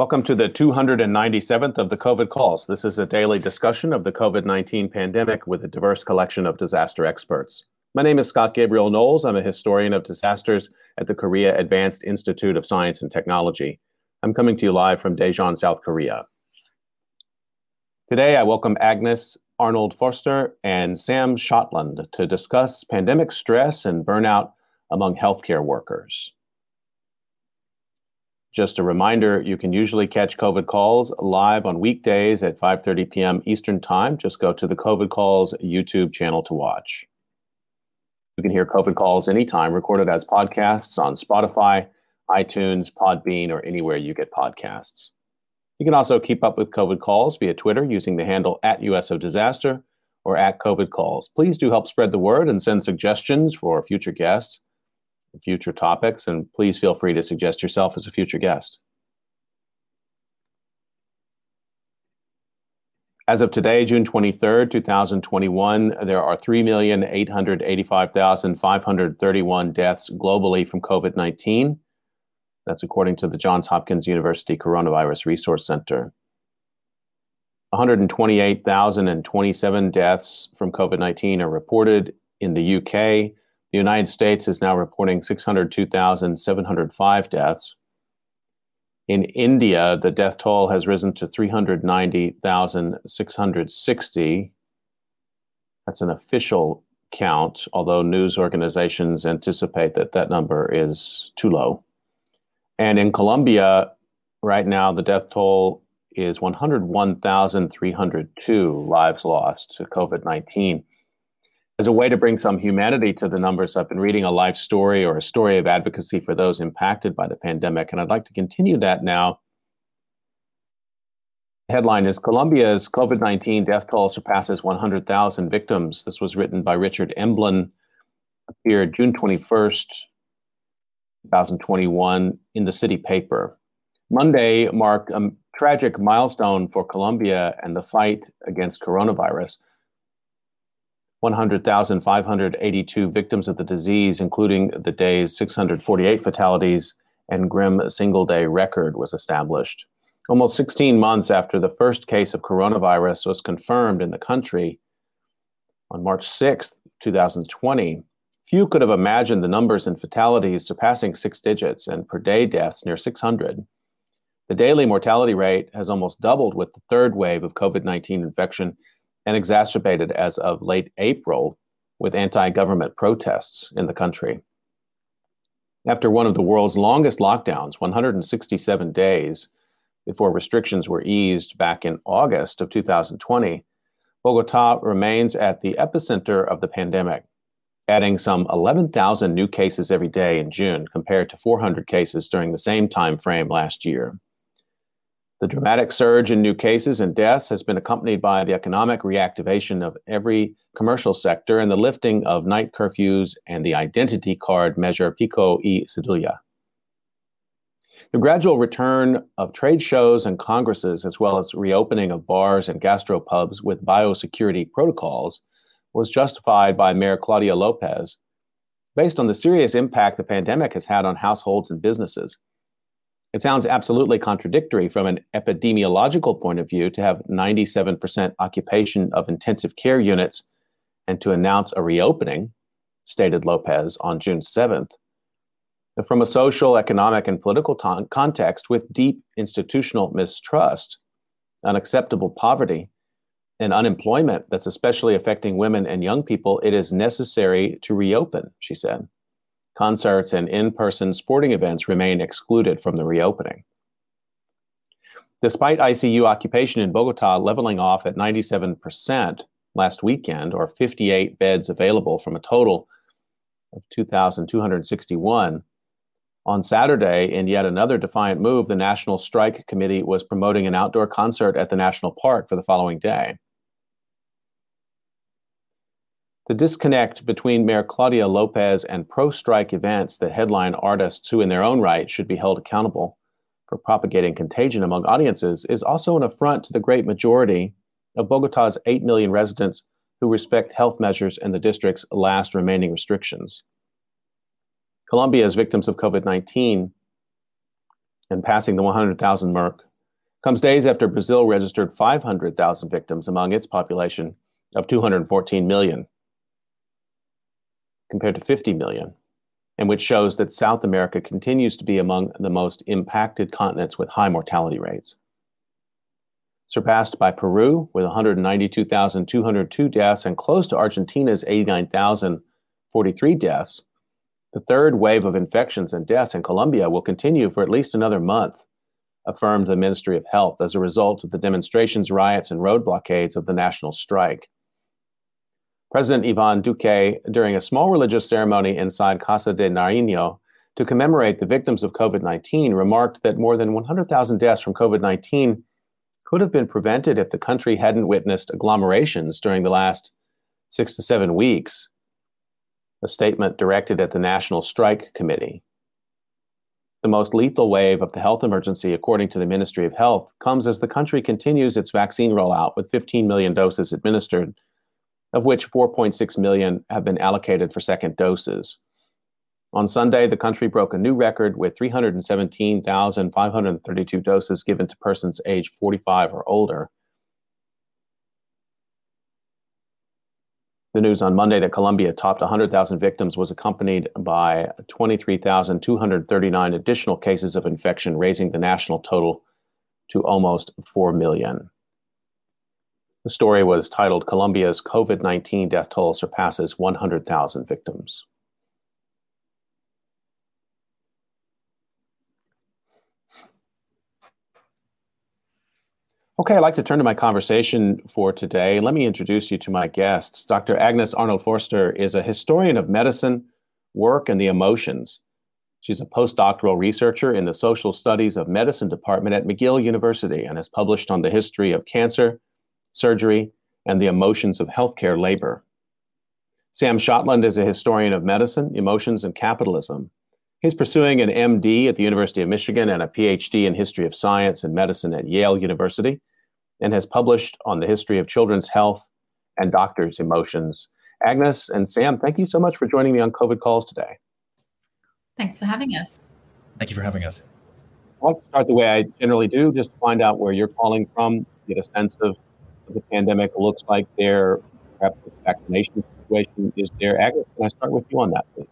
Welcome to the 297th of the COVID calls. This is a daily discussion of the COVID 19 pandemic with a diverse collection of disaster experts. My name is Scott Gabriel Knowles. I'm a historian of disasters at the Korea Advanced Institute of Science and Technology. I'm coming to you live from Daejeon, South Korea. Today, I welcome Agnes Arnold Forster and Sam Shotland to discuss pandemic stress and burnout among healthcare workers. Just a reminder, you can usually catch COVID calls live on weekdays at 5:30 p.m. Eastern Time. Just go to the COVID calls YouTube channel to watch. You can hear COVID calls anytime, recorded as podcasts on Spotify, iTunes, Podbean, or anywhere you get podcasts. You can also keep up with COVID calls via Twitter using the handle at USO Disaster or at COVID calls. Please do help spread the word and send suggestions for future guests future topics, and please feel free to suggest yourself as a future guest. As of today, June 23rd, 2021, there are 3,885,531 deaths globally from COVID 19. That's according to the Johns Hopkins University Coronavirus Resource Center. 128,027 deaths from COVID 19 are reported in the UK, the United States is now reporting 602,705 deaths. In India, the death toll has risen to 390,660. That's an official count, although news organizations anticipate that that number is too low. And in Colombia, right now, the death toll is 101,302 lives lost to COVID 19 as a way to bring some humanity to the numbers, I've been reading a life story or a story of advocacy for those impacted by the pandemic, and I'd like to continue that now. The headline is Colombia's COVID 19 death toll surpasses 100,000 victims. This was written by Richard Emblin, appeared June 21st, 2021, in the city paper. Monday marked a tragic milestone for Colombia and the fight against coronavirus. 100,582 victims of the disease, including the day's 648 fatalities and grim single day record, was established. Almost 16 months after the first case of coronavirus was confirmed in the country on March 6, 2020, few could have imagined the numbers and fatalities surpassing six digits and per day deaths near 600. The daily mortality rate has almost doubled with the third wave of COVID 19 infection and exacerbated as of late April with anti government protests in the country. After one of the world's longest lockdowns, 167 days before restrictions were eased back in August of 2020, Bogota remains at the epicenter of the pandemic, adding some 11,000 new cases every day in June compared to 400 cases during the same time frame last year. The dramatic surge in new cases and deaths has been accompanied by the economic reactivation of every commercial sector and the lifting of night curfews and the identity card measure Pico y Cédula. The gradual return of trade shows and congresses, as well as reopening of bars and gastropubs with biosecurity protocols, was justified by Mayor Claudia Lopez based on the serious impact the pandemic has had on households and businesses it sounds absolutely contradictory from an epidemiological point of view to have 97% occupation of intensive care units and to announce a reopening, stated Lopez on June 7th. But from a social, economic, and political context with deep institutional mistrust, unacceptable poverty, and unemployment that's especially affecting women and young people, it is necessary to reopen, she said concerts, and in person sporting events remain excluded from the reopening. Despite ICU occupation in Bogota leveling off at 97% last weekend, or 58 beds available from a total of 2,261, on Saturday, in yet another defiant move, the National Strike Committee was promoting an outdoor concert at the National Park for the following day. The disconnect between Mayor Claudia Lopez and pro strike events that headline artists who, in their own right, should be held accountable for propagating contagion among audiences is also an affront to the great majority of Bogota's 8 million residents who respect health measures and the district's last remaining restrictions. Colombia's victims of COVID 19 and passing the 100,000 mark comes days after Brazil registered 500,000 victims among its population of 214 million, compared to 50 million, and which shows that South America continues to be among the most impacted continents with high mortality rates. Surpassed by Peru with 192,202 deaths and close to Argentina's 89,043 deaths, the third wave of infections and deaths in Colombia will continue for at least another month affirmed the Ministry of Health as a result of the demonstrations, riots, and road blockades of the national strike. President Ivan Duque, during a small religious ceremony inside Casa de Nariño to commemorate the victims of COVID 19, remarked that more than 100,000 deaths from COVID 19 could have been prevented if the country hadn't witnessed agglomerations during the last six to seven weeks. A statement directed at the National Strike Committee. The most lethal wave of the health emergency, according to the Ministry of Health, comes as the country continues its vaccine rollout with 15 million doses administered, of which 4.6 million have been allocated for second doses. On Sunday, the country broke a new record with 317,532 doses given to persons aged 45 or older. The news on Monday that Colombia topped 100,000 victims was accompanied by 23,239 additional cases of infection, raising the national total to almost 4 million. The story was titled Colombia's COVID 19 death toll surpasses 100,000 victims. Okay, I'd like to turn to my conversation for today. Let me introduce you to my guests. Dr. Agnes Arnold Forster is a historian of medicine, work, and the emotions. She's a postdoctoral researcher in the Social Studies of Medicine department at McGill University and has published on the history of cancer, surgery, and the emotions of healthcare labor. Sam Shotland is a historian of medicine, emotions, and capitalism. He's pursuing an MD at the University of Michigan and a PhD in history of science and medicine at Yale University and has published on the history of children's health and doctors' emotions. Agnes and Sam, thank you so much for joining me on COVID Calls today. Thanks for having us. Thank you for having us. I'll start the way I generally do, just to find out where you're calling from, get a sense of what the pandemic looks like there, perhaps the vaccination situation is there. Agnes, can I start with you on that, please?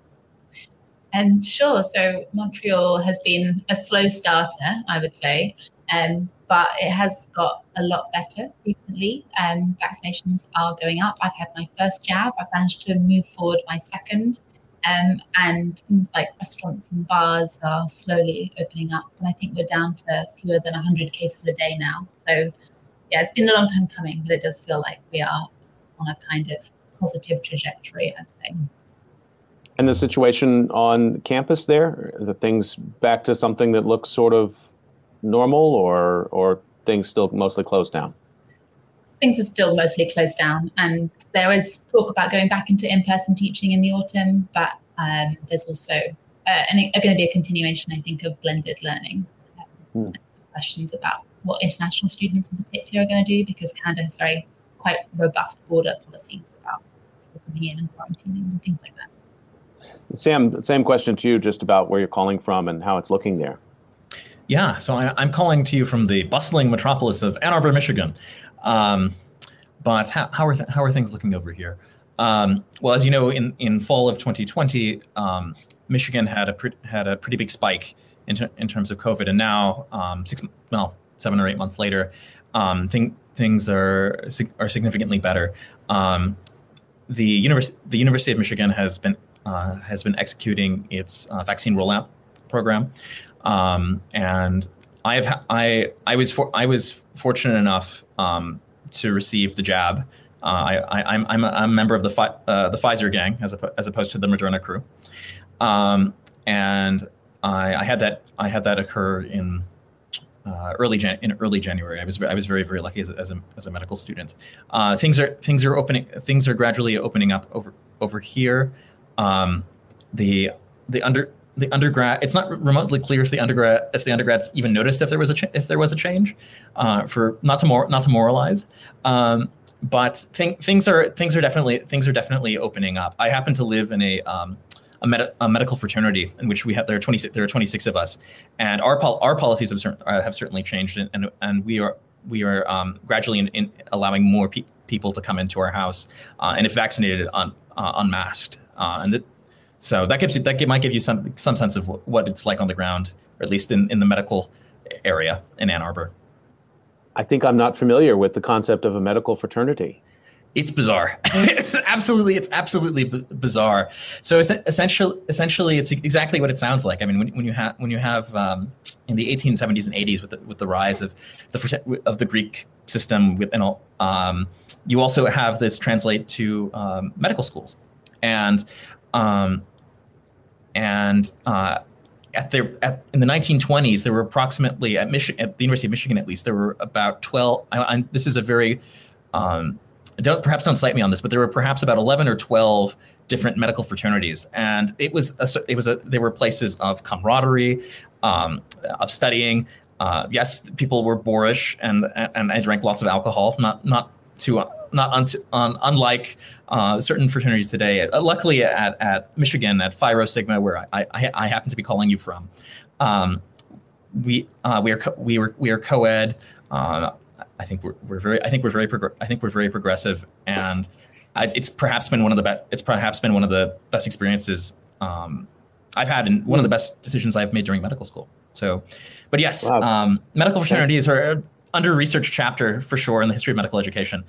Um, sure. So Montreal has been a slow starter, I would say. Um, but it has got a lot better recently. Um, vaccinations are going up. I've had my first jab. I've managed to move forward my second. Um, and things like restaurants and bars are slowly opening up. And I think we're down to fewer than 100 cases a day now. So, yeah, it's been a long time coming, but it does feel like we are on a kind of positive trajectory, I'd say. And the situation on campus there, the things back to something that looks sort of normal, or or things still mostly closed down? Things are still mostly closed down, and there is talk about going back into in-person teaching in the autumn, but um, there's also uh, going to be a continuation, I think, of blended learning. Um, hmm. Questions about what international students in particular are going to do, because Canada has very quite robust border policies about people coming in and quarantining and things like that. Sam, same question to you, just about where you're calling from and how it's looking there. Yeah, so I, am calling to you from the bustling metropolis of Ann Arbor, Michigan. Um, but how, how, are th- how are things looking over here? Um, well, as you know, in, in fall of 2020, um, Michigan had a pre- had a pretty big spike in, ter- in terms of COVID, and now um, six well seven or eight months later, um, thing, things are are significantly better. Um, the univers- the University of Michigan has been uh, has been executing its uh, vaccine rollout program. Um, and I have I I was for, I was fortunate enough um, to receive the jab. Uh, I, am I'm, I'm a member of the uh, the Pfizer gang as, as opposed to the Moderna crew, um, and I, I, had that I had that occur in uh, early Jan- in early January. I was I was very very lucky as a, as a, as a medical student. Uh, things are things are opening things are gradually opening up over over here. Um, the the under the undergrad it's not remotely clear if the undergrad if the undergrads even noticed if there was a if there was a change uh, for not to more not to moralize um, but thing, things are things are definitely things are definitely opening up i happen to live in a um, a, med- a, medical fraternity in which we have there are 26 there are 26 of us, and our pol- our policies have, cer- have certainly changed, and, and, and we are we are um, gradually in, in allowing more pe- people to come into our house, uh, and if vaccinated, un- uh, unmasked, uh, and that, so that gives you that might give you some some sense of what it's like on the ground, or at least in, in the medical area in Ann Arbor. I think I'm not familiar with the concept of a medical fraternity. It's bizarre. it's absolutely, it's absolutely b- bizarre. So essentially, essentially, it's exactly what it sounds like. I mean, when, when you have when you have um, in the 1870s and 80s with the, with the rise of the of the Greek system within all, um, you also have this translate to um, medical schools, and um, and uh, at their at, in the 1920s there were approximately at Michigan at the University of Michigan at least there were about 12. I, I, this is a very um, don't perhaps don't cite me on this, but there were perhaps about 11 or 12 different medical fraternities, and it was a, it was a there were places of camaraderie, um, of studying. Uh, yes, people were boorish, and and I drank lots of alcohol. Not not to not un, un, unlike uh, certain fraternities today. Uh, luckily, at, at Michigan, at Phi Rho Sigma, where I, I, I happen to be calling you from, um, we uh, we are co- we were we are co-ed. I think we're, we're very I think we're very prog- I think we're very progressive, and I, it's perhaps been one of the best. It's perhaps been one of the best experiences um, I've had, and one of the best decisions I've made during medical school. So, but yes, wow. um, medical fraternities are under research chapter for sure in the history of medical education.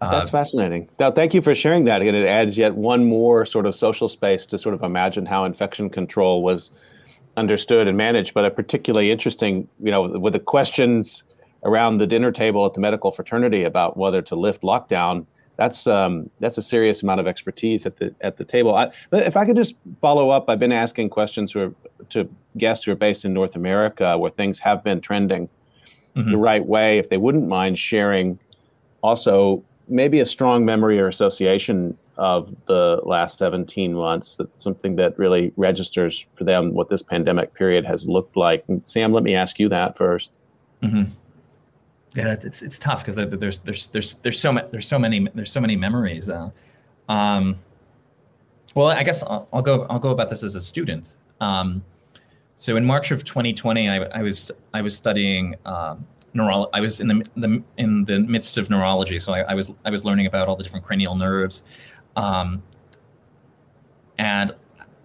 Uh, That's fascinating. Now, thank you for sharing that. And it adds yet one more sort of social space to sort of imagine how infection control was understood and managed. But a particularly interesting, you know, with the questions around the dinner table at the medical fraternity about whether to lift lockdown. That's um, that's a serious amount of expertise at the at the table. I, if I could just follow up, I've been asking questions to, to guests who are based in North America where things have been trending mm-hmm. the right way. If they wouldn't mind sharing, also maybe a strong memory or association of the last 17 months that's something that really registers for them what this pandemic period has looked like and sam let me ask you that 1st mm-hmm. Yeah it's, it's tough because there's there's there's there's so many there's so many there's so many memories uh, um, well i guess I'll, I'll, go i'll go about this as a student. Um, so in march of 2020 i, I was i was studying um, neuro- I was in the, the in the midst of neurology, so I, I, was I was learning about all the different cranial nerves, um, and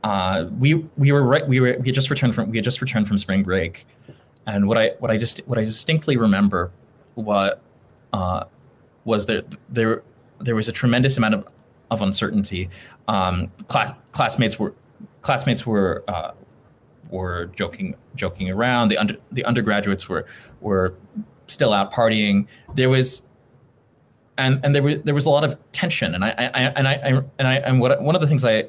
uh, we we were right we were we had just returned from we had just returned from spring break, and what I what I just what I distinctly remember what uh, was there there there was a tremendous amount of of uncertainty. Um, class, classmates were classmates were uh, were joking joking around. The under the undergraduates were were still out partying. There was and and there was there was a lot of tension. And I, I and I, and I and what one of the things I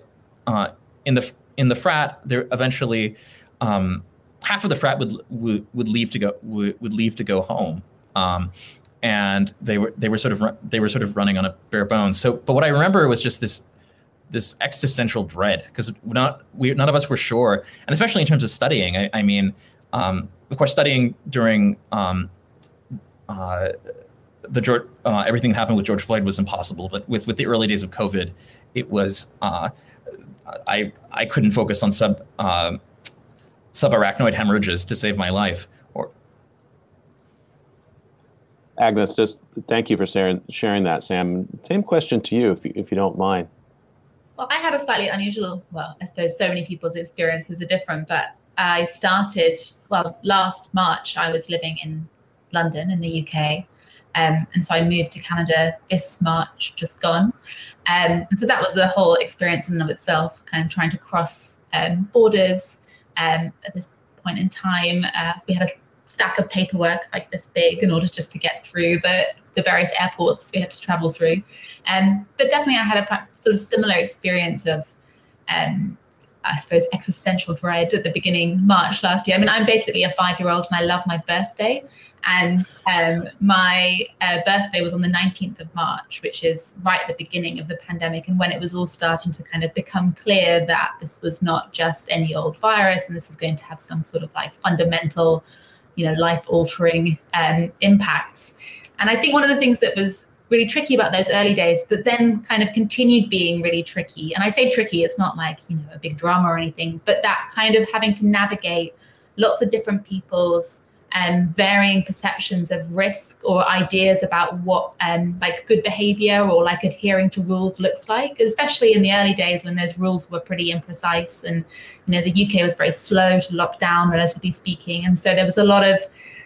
uh, in the in the frat there eventually um, half of the frat would would, would leave to go would, would leave to go home. Um, and they were they were sort of they were sort of running on a bare bones. So, but what I remember was just this this existential dread because not we none of us were sure, and especially in terms of studying. I, I mean, um, of course, studying during um, uh, the George, uh, everything that happened with George Floyd was impossible. But with with the early days of COVID, it was uh, I I couldn't focus on sub uh, subarachnoid hemorrhages to save my life. Or Agnes, just thank you for sharing sharing that, Sam. Same question to you, if you, if you don't mind. Well, I had a slightly unusual, well, I suppose so many people's experiences are different, but I started, well, last March, I was living in London in the UK. Um, and so I moved to Canada this March, just gone. Um, and so that was the whole experience in and of itself, kind of trying to cross um, borders. Um, at this point in time, uh, we had a stack of paperwork like this big in order just to get through the, the various airports we had to travel through. Um, but definitely, I had a sort of similar experience of, um, I suppose, existential dread at the beginning March last year. I mean, I'm basically a five year old and I love my birthday. And um, my uh, birthday was on the 19th of March, which is right at the beginning of the pandemic, and when it was all starting to kind of become clear that this was not just any old virus and this was going to have some sort of like fundamental, you know, life altering um, impacts. And I think one of the things that was really tricky about those early days that then kind of continued being really tricky. And I say tricky, it's not like, you know, a big drama or anything, but that kind of having to navigate lots of different people's um, varying perceptions of risk or ideas about what um, like good behavior or like adhering to rules looks like, especially in the early days when those rules were pretty imprecise and you know the UK was very slow to lock down, relatively speaking, and so there was a lot of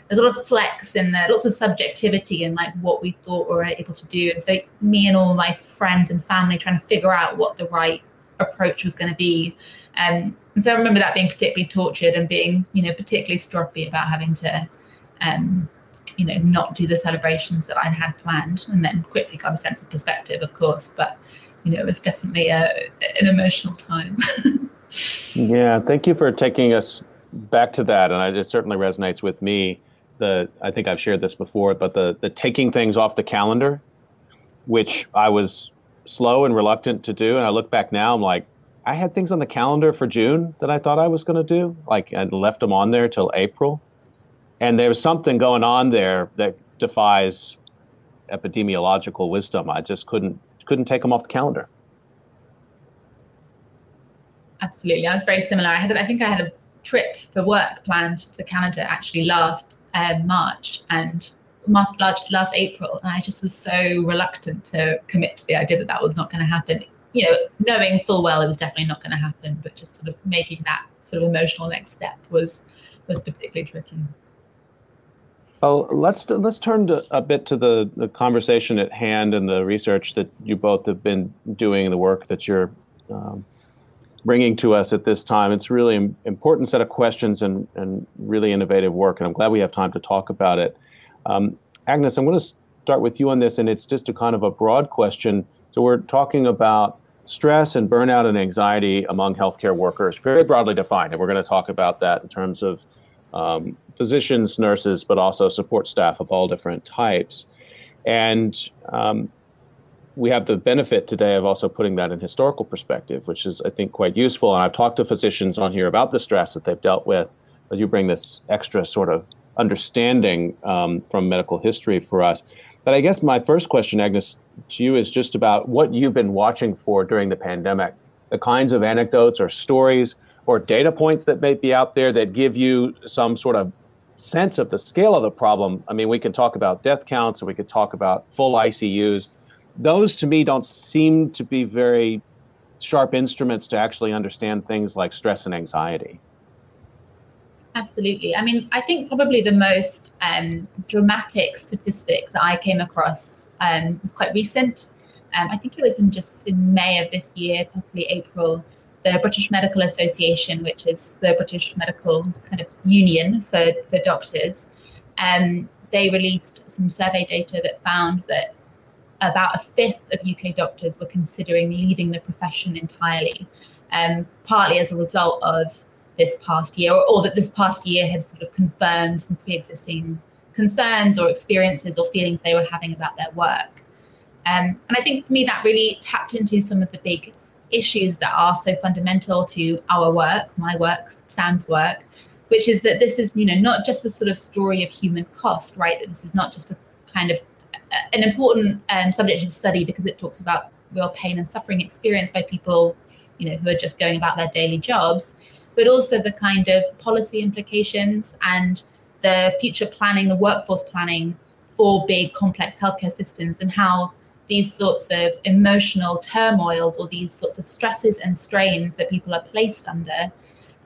there's a lot of flex in there, lots of subjectivity in like what we thought we were able to do. And so me and all my friends and family trying to figure out what the right approach was going to be. Um, and so I remember that being particularly tortured and being, you know, particularly stroppy about having to, um, you know, not do the celebrations that I'd had planned, and then quickly got a sense of perspective, of course. But you know, it was definitely a, an emotional time. yeah, thank you for taking us back to that, and it certainly resonates with me the I think I've shared this before, but the the taking things off the calendar, which I was slow and reluctant to do, and I look back now, I'm like, I had things on the calendar for June that I thought I was going to do, like I left them on there till April, and there was something going on there that defies epidemiological wisdom. I just couldn't couldn't take them off the calendar. Absolutely, I was very similar. I had, I think, I had a trip for work planned to Canada actually last um, March and last, last April, and I just was so reluctant to commit to the idea that that was not going to happen. You know, knowing full well it was definitely not going to happen, but just sort of making that sort of emotional next step was was particularly tricky. Well, let's let's turn to, a bit to the, the conversation at hand and the research that you both have been doing, the work that you're um, bringing to us at this time. It's really an important set of questions and, and really innovative work, and I'm glad we have time to talk about it. Um, Agnes, I'm going to start with you on this, and it's just a kind of a broad question. So we're talking about stress and burnout and anxiety among healthcare workers, very broadly defined, and we're going to talk about that in terms of um, physicians, nurses, but also support staff of all different types. And um, we have the benefit today of also putting that in historical perspective, which is, I think, quite useful. And I've talked to physicians on here about the stress that they've dealt with, but you bring this extra sort of understanding um, from medical history for us. But I guess my first question, Agnes, to you is just about what you've been watching for during the pandemic, the kinds of anecdotes or stories or data points that may be out there that give you some sort of sense of the scale of the problem. I mean, we can talk about death counts and we could talk about full ICUs those to me don't seem to be very sharp instruments to actually understand things like stress and anxiety. Absolutely. I mean, I think probably the most um, dramatic statistic that I came across um, was quite recent. Um, I think it was in just in May of this year, possibly April. The British Medical Association, which is the British medical kind of union for, for doctors, um, they released some survey data that found that about a fifth of UK doctors were considering leaving the profession entirely, um, partly as a result of this past year, or, or, that this past year had sort of confirmed some pre existing concerns or experiences or feelings they were having about their work. Um, and I think for me, that really tapped into some of the big issues that are so fundamental to our work, my work, Sam's work, which is that this is, you know, not just a sort of story of human cost, right? That this is not just a kind of an important um, subject to study because it talks about real pain and suffering experienced by people, you know, who are just going about their daily jobs, but also the kind of policy implications and the future planning, the workforce planning for big complex healthcare systems and how these sorts of emotional turmoils or these sorts of stresses and strains that people are placed under,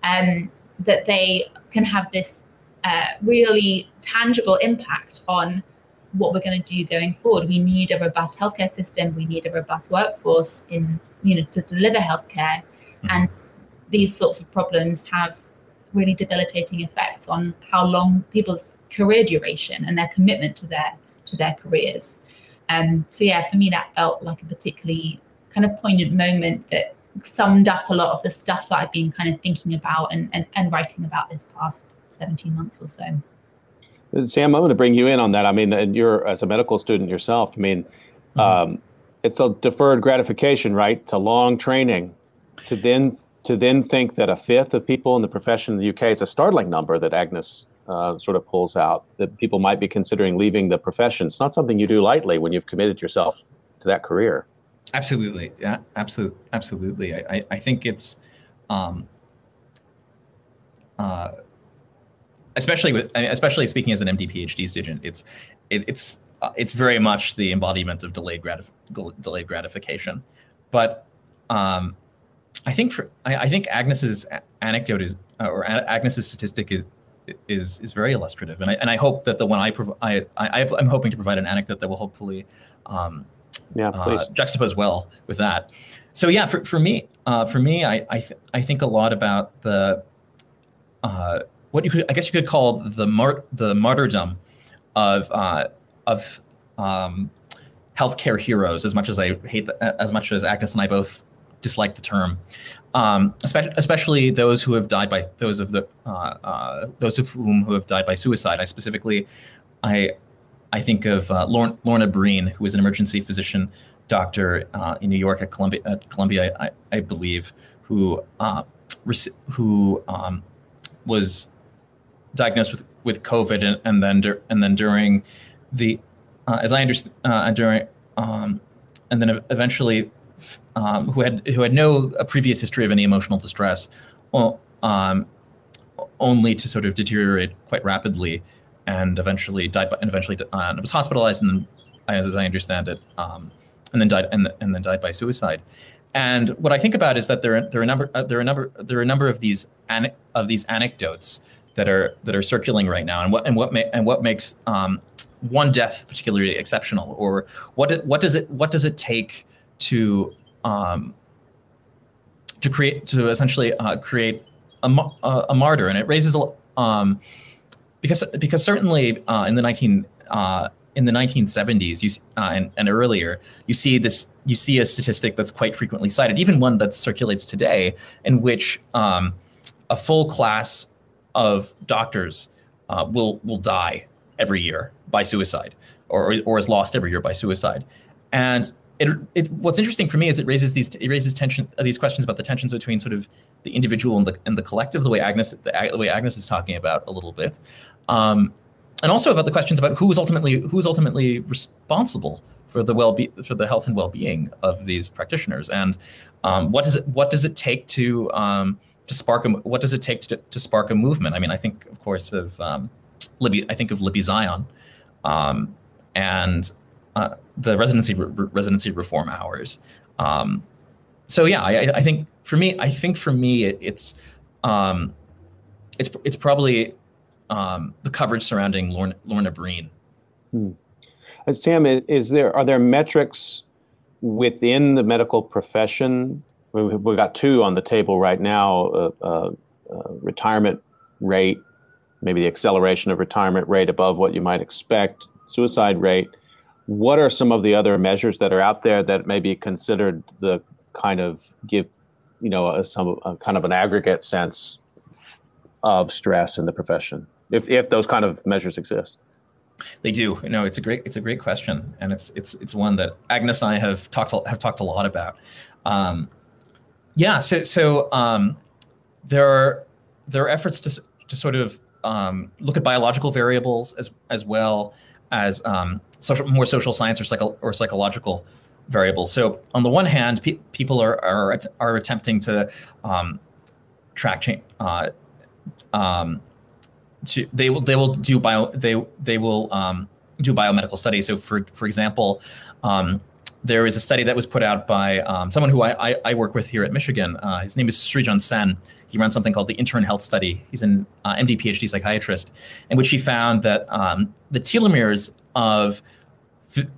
um, that they can have this uh, really tangible impact on what we're going to do going forward. We need a robust healthcare system. We need a robust workforce in you know to deliver healthcare, mm-hmm. and these sorts of problems have really debilitating effects on how long people's career duration and their commitment to their to their careers. Um, so yeah, for me that felt like a particularly kind of poignant moment that summed up a lot of the stuff that I've been kind of thinking about and, and, and writing about this past 17 months or so. Sam, I'm going to bring you in on that. I mean, and you're as a medical student yourself. I mean, mm-hmm. um, it's a deferred gratification, right? It's a long training to then to then think that a fifth of people in the profession in the UK is a startling number that Agnes uh, sort of pulls out that people might be considering leaving the profession. It's not something you do lightly when you've committed yourself to that career. Absolutely, yeah, absolutely, absolutely. I, I, I think it's, um, uh, especially with, especially speaking as an MD PhD student, it's, it, it's, uh, it's very much the embodiment of delayed gratif- delayed gratification. But um, I think for, I, I think Agnes's anecdote is, uh, or Agnes's statistic is, is is very illustrative, and I and I hope that the one I prov- I, I am hoping to provide an anecdote that will hopefully um, yeah uh, juxtapose well with that. So yeah, for, for me, uh, for me, I I, th- I think a lot about the uh, what you could I guess you could call the mar- the martyrdom of uh, of um, healthcare heroes. As much as I hate the, as much as Agnes and I both dislike the term, um, especially those who have died by those of the uh, uh, those of whom who have died by suicide. I specifically, I I think of uh, Lorna, Lorna Breen, who was an emergency physician doctor uh, in New York at Columbia, at Columbia, I, I believe, who uh, who um, was diagnosed with with COVID, and, and then dur- and then during the uh, as I understand during um, and then eventually um, who had who had no previous history of any emotional distress, um, only to sort of deteriorate quite rapidly, and eventually died. And eventually uh, was hospitalized, and as I understand it, um, and then died and, and then died by suicide. And what I think about is that there are, there are a number uh, there are a number there are a number of these an, of these anecdotes that are that are circulating right now, and what and what ma- and what makes um, one death particularly exceptional, or what what does it what does it take to um, to create to essentially uh, create a, a, a, martyr, and it raises um, because because certainly uh, in the nineteen uh, in the 1970s you, uh, and, and earlier you see this you see a statistic that's quite frequently cited even one that circulates today in which um, a full class of doctors uh, will will die every year by suicide or or is lost every year by suicide. And it, it, what's interesting for me is it raises these it raises tension uh, these questions about the tensions between sort of the individual and the and the collective the way Agnes the, the way Agnes is talking about a little bit. Um, and also about the questions about who's ultimately who's ultimately responsible for the well be for the health and well-being of these practitioners. And um, what does it what does it take to um, to spark a what does it take to, to spark a movement? I mean I think of course of um, Libby I think of Libby Zion. Um, and uh, the residency re- residency reform hours. Um, so yeah, I, I, think for me, I think for me, it, it's um, it's it's probably um, the coverage surrounding Lorna, Lorna Breen. Hmm. Uh, Sam, is there are there metrics within the medical profession? We've got two on the table right now: uh, uh, uh, retirement rate, maybe the acceleration of retirement rate above what you might expect, suicide rate what are some of the other measures that are out there that may be considered the kind of give, you know, a, some a kind of an aggregate sense of stress in the profession, if if those kind of measures exist? They do. No, it's a great it's a great question, and it's it's it's one that Agnes and I have talked have talked a lot about. Um, yeah. So so um, there are there are efforts to to sort of um, look at biological variables as as well as um, social, more social science or, psycho, or psychological variables. So on the one hand, pe- people are, are, are attempting to um, track change. Uh, um, to they will they will do bio they they will um, do biomedical studies. So for for example, um, there is a study that was put out by um, someone who I, I, I, work with here at Michigan. Uh, his name is Srijan Sen. He runs something called the Intern Health Study. He's an uh, MD PhD psychiatrist, in which he found that um, the telomeres of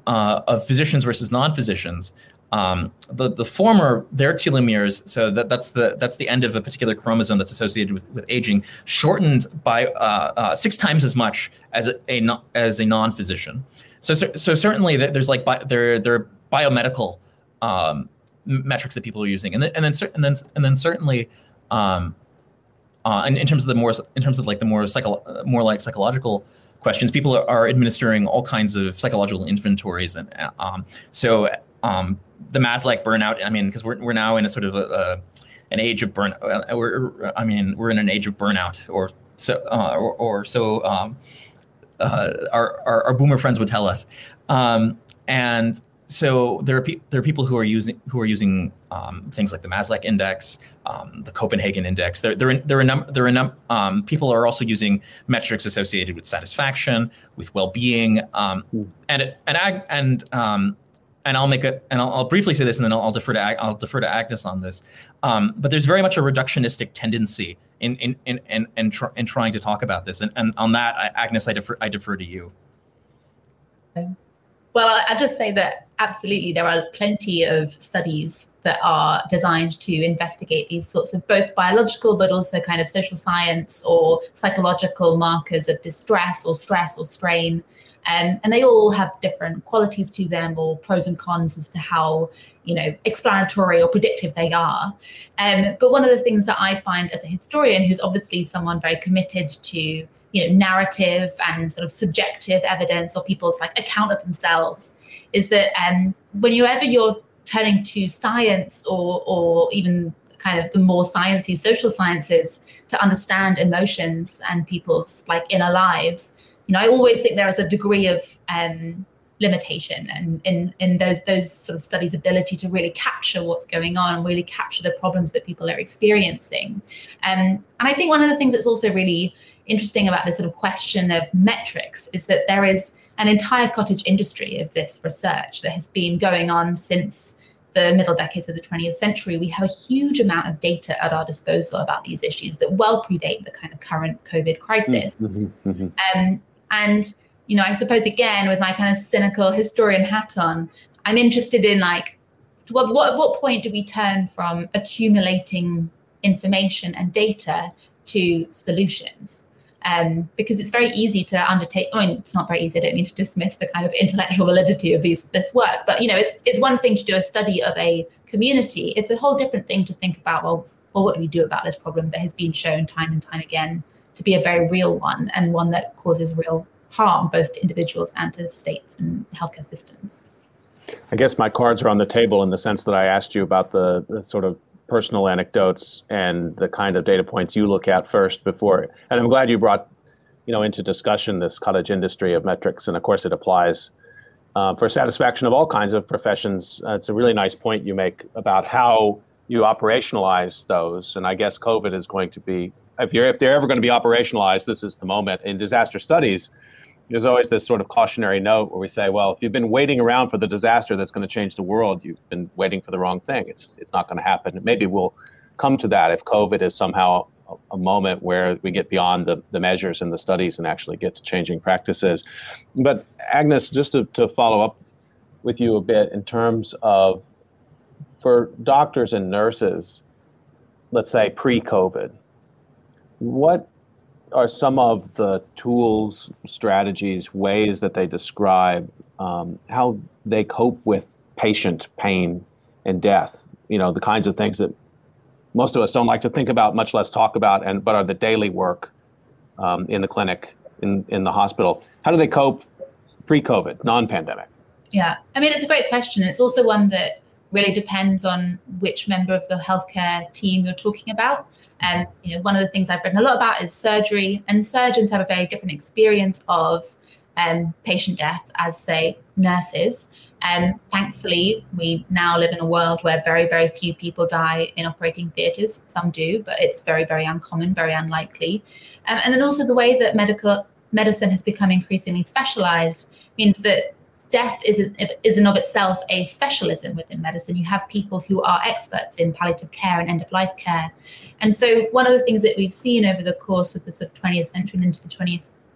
uh, of physicians versus non-physicians, um, the the former their telomeres, so that, that's the that's the end of a particular chromosome that's associated with, with aging, shortened by uh, uh, six times as much as a, a as a non-physician. So, so certainly there's like there there biomedical um, metrics that people are using, and then and then and then and then certainly, um, uh, in, in terms of the more in terms of like the more psycho more like psychological questions, people are, are administering all kinds of psychological inventories, and um, so um, the Maslach burnout. I mean, because we're we're now in a sort of a, a an age of burn. Uh, we're I mean we're in an age of burnout or so uh, or, or, so um, uh, our, our, our boomer friends would tell us. Um, and so there are pe- there are people who are using who are using um, things like the Maslach index, um, the Copenhagen index. There there are, there are num- there are num- um, people are also using metrics associated with satisfaction, with well-being, um, mm. and and ag- and um, and I'll make it and I'll, I'll, briefly say this, and then I'll, I'll defer to Ag- I'll defer to Agnes on this. Um, but there's very much a reductionistic tendency in in in in, in, tr- in trying to talk about this, and, and on that, I, Agnes, I defer I defer to you. Okay. Well, I'll just say that absolutely there are plenty of studies that are designed to investigate these sorts of both biological but also kind of social science or psychological markers of distress or stress or strain. Um, and they all have different qualities to them or pros and cons as to how you know explanatory or predictive they are um, but one of the things that i find as a historian who's obviously someone very committed to you know narrative and sort of subjective evidence or people's like account of themselves is that um, whenever you're turning to science or or even kind of the more sciencey social sciences to understand emotions and people's like inner lives you know i always think there is a degree of um, limitation and in in those those sort of studies ability to really capture what's going on really capture the problems that people are experiencing. Um, and i think one of the things that's also really interesting about this sort of question of metrics is that there is an entire cottage industry of this research that has been going on since the middle decades of the 20th century. We have a huge amount of data at our disposal about these issues that well predate the kind of current COVID crisis. Mm-hmm, mm-hmm. Um, and, you know, I suppose again, with my kind of cynical historian hat on, I'm interested in like, what, what, what point do we turn from accumulating information and data to solutions? Um, because it's very easy to undertake. I mean, it's not very easy. I don't mean to dismiss the kind of intellectual validity of these this work, but you know, it's it's one thing to do a study of a community. It's a whole different thing to think about. Well, well, what do we do about this problem that has been shown time and time again to be a very real one and one that causes real harm both to individuals and to states and healthcare systems. I guess my cards are on the table in the sense that I asked you about the, the sort of personal anecdotes and the kind of data points you look at first before. And I'm glad you brought, you know, into discussion this cottage industry of metrics, and of course it applies uh, for satisfaction of all kinds of professions. Uh, it's a really nice point you make about how you operationalize those, and I guess COVID is going to be if you're if they're ever going to be operationalized, this is the moment in disaster studies there's always this sort of cautionary note where we say, well, if you've been waiting around for the disaster that's going to change the world, you've been waiting for the wrong thing. It's it's not going to happen. Maybe we'll come to that if COVID is somehow a, a moment where we get beyond the, the measures and the studies and actually get to changing practices. But Agnes, just to, to follow up with you a bit in terms of for doctors and nurses, let's say pre-COVID, what are some of the tools, strategies, ways that they describe um, how they cope with patient pain and death? You know, the kinds of things that most of us don't like to think about, much less talk about, and but are the daily work um, in the clinic, in in the hospital. How do they cope pre-COVID, non-pandemic? Yeah, I mean, it's a great question. It's also one that really depends on which member of the healthcare team you're talking about. And you know, one of the things I've written a lot about is surgery, and surgeons have a very different experience of um, patient death as, say, nurses. And um, thankfully, we now live in a world where very, very few people die in operating theatres. Some do, but it's very, very uncommon, very unlikely. Um, and then also the way that medical medicine has become increasingly specialized means that death is, is in of itself a specialism within medicine. You have people who are experts in palliative care and end of life care. And so, one of the things that we've seen over the course of the sort of 20th century and into the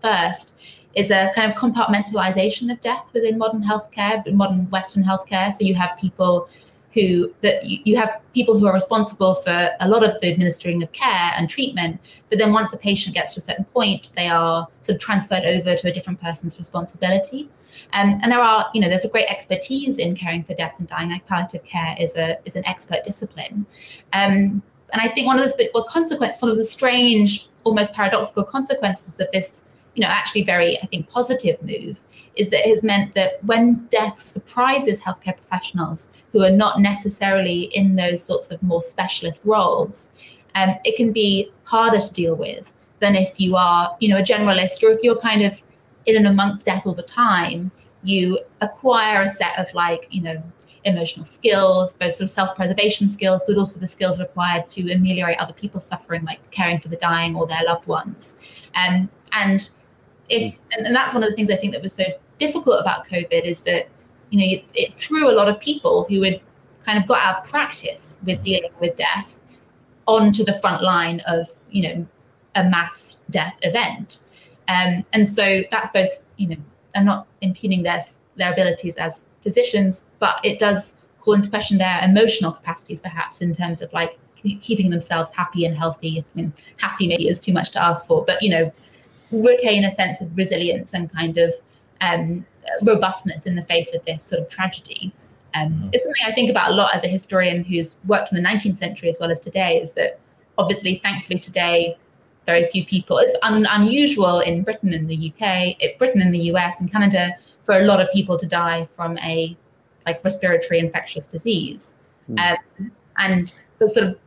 21st is a kind of compartmentalization of death within modern healthcare, modern Western healthcare. So, you have people who that you, you have people who are responsible for a lot of the administering of care and treatment but then once a patient gets to a certain point they are sort of transferred over to a different person's responsibility. Um, and there are you know there's a great expertise in caring for death and dying. Like palliative care is a is an expert discipline. Um, and i think one of the th- well consequence some of the strange almost paradoxical consequences of this you know actually very i think positive move is that it has meant that when death surprises healthcare professionals who are not necessarily in those sorts of more specialist roles, um, it can be harder to deal with than if you are, you know, a generalist or if you're kind of in and amongst death all the time. You acquire a set of like, you know, emotional skills, both sort of self-preservation skills, but also the skills required to ameliorate other people's suffering, like caring for the dying or their loved ones. Um, and if and, and that's one of the things I think that was so difficult about COVID is that you know it threw a lot of people who had kind of got out of practice with dealing with death onto the front line of you know a mass death event. Um, and so that's both you know I'm not impugning their their abilities as physicians, but it does call into question their emotional capacities, perhaps in terms of like keeping themselves happy and healthy. I mean, happy maybe is too much to ask for, but you know, retain a sense of resilience and kind of um, robustness in the face of this sort of tragedy. Um, mm-hmm. It's something I think about a lot as a historian who's worked in the 19th century as well as today. Is that obviously, thankfully, today very few people. It's un- unusual in Britain and the UK, it, Britain and the US and Canada for a lot of people to die from a like respiratory infectious disease. Mm. Um, and the sort of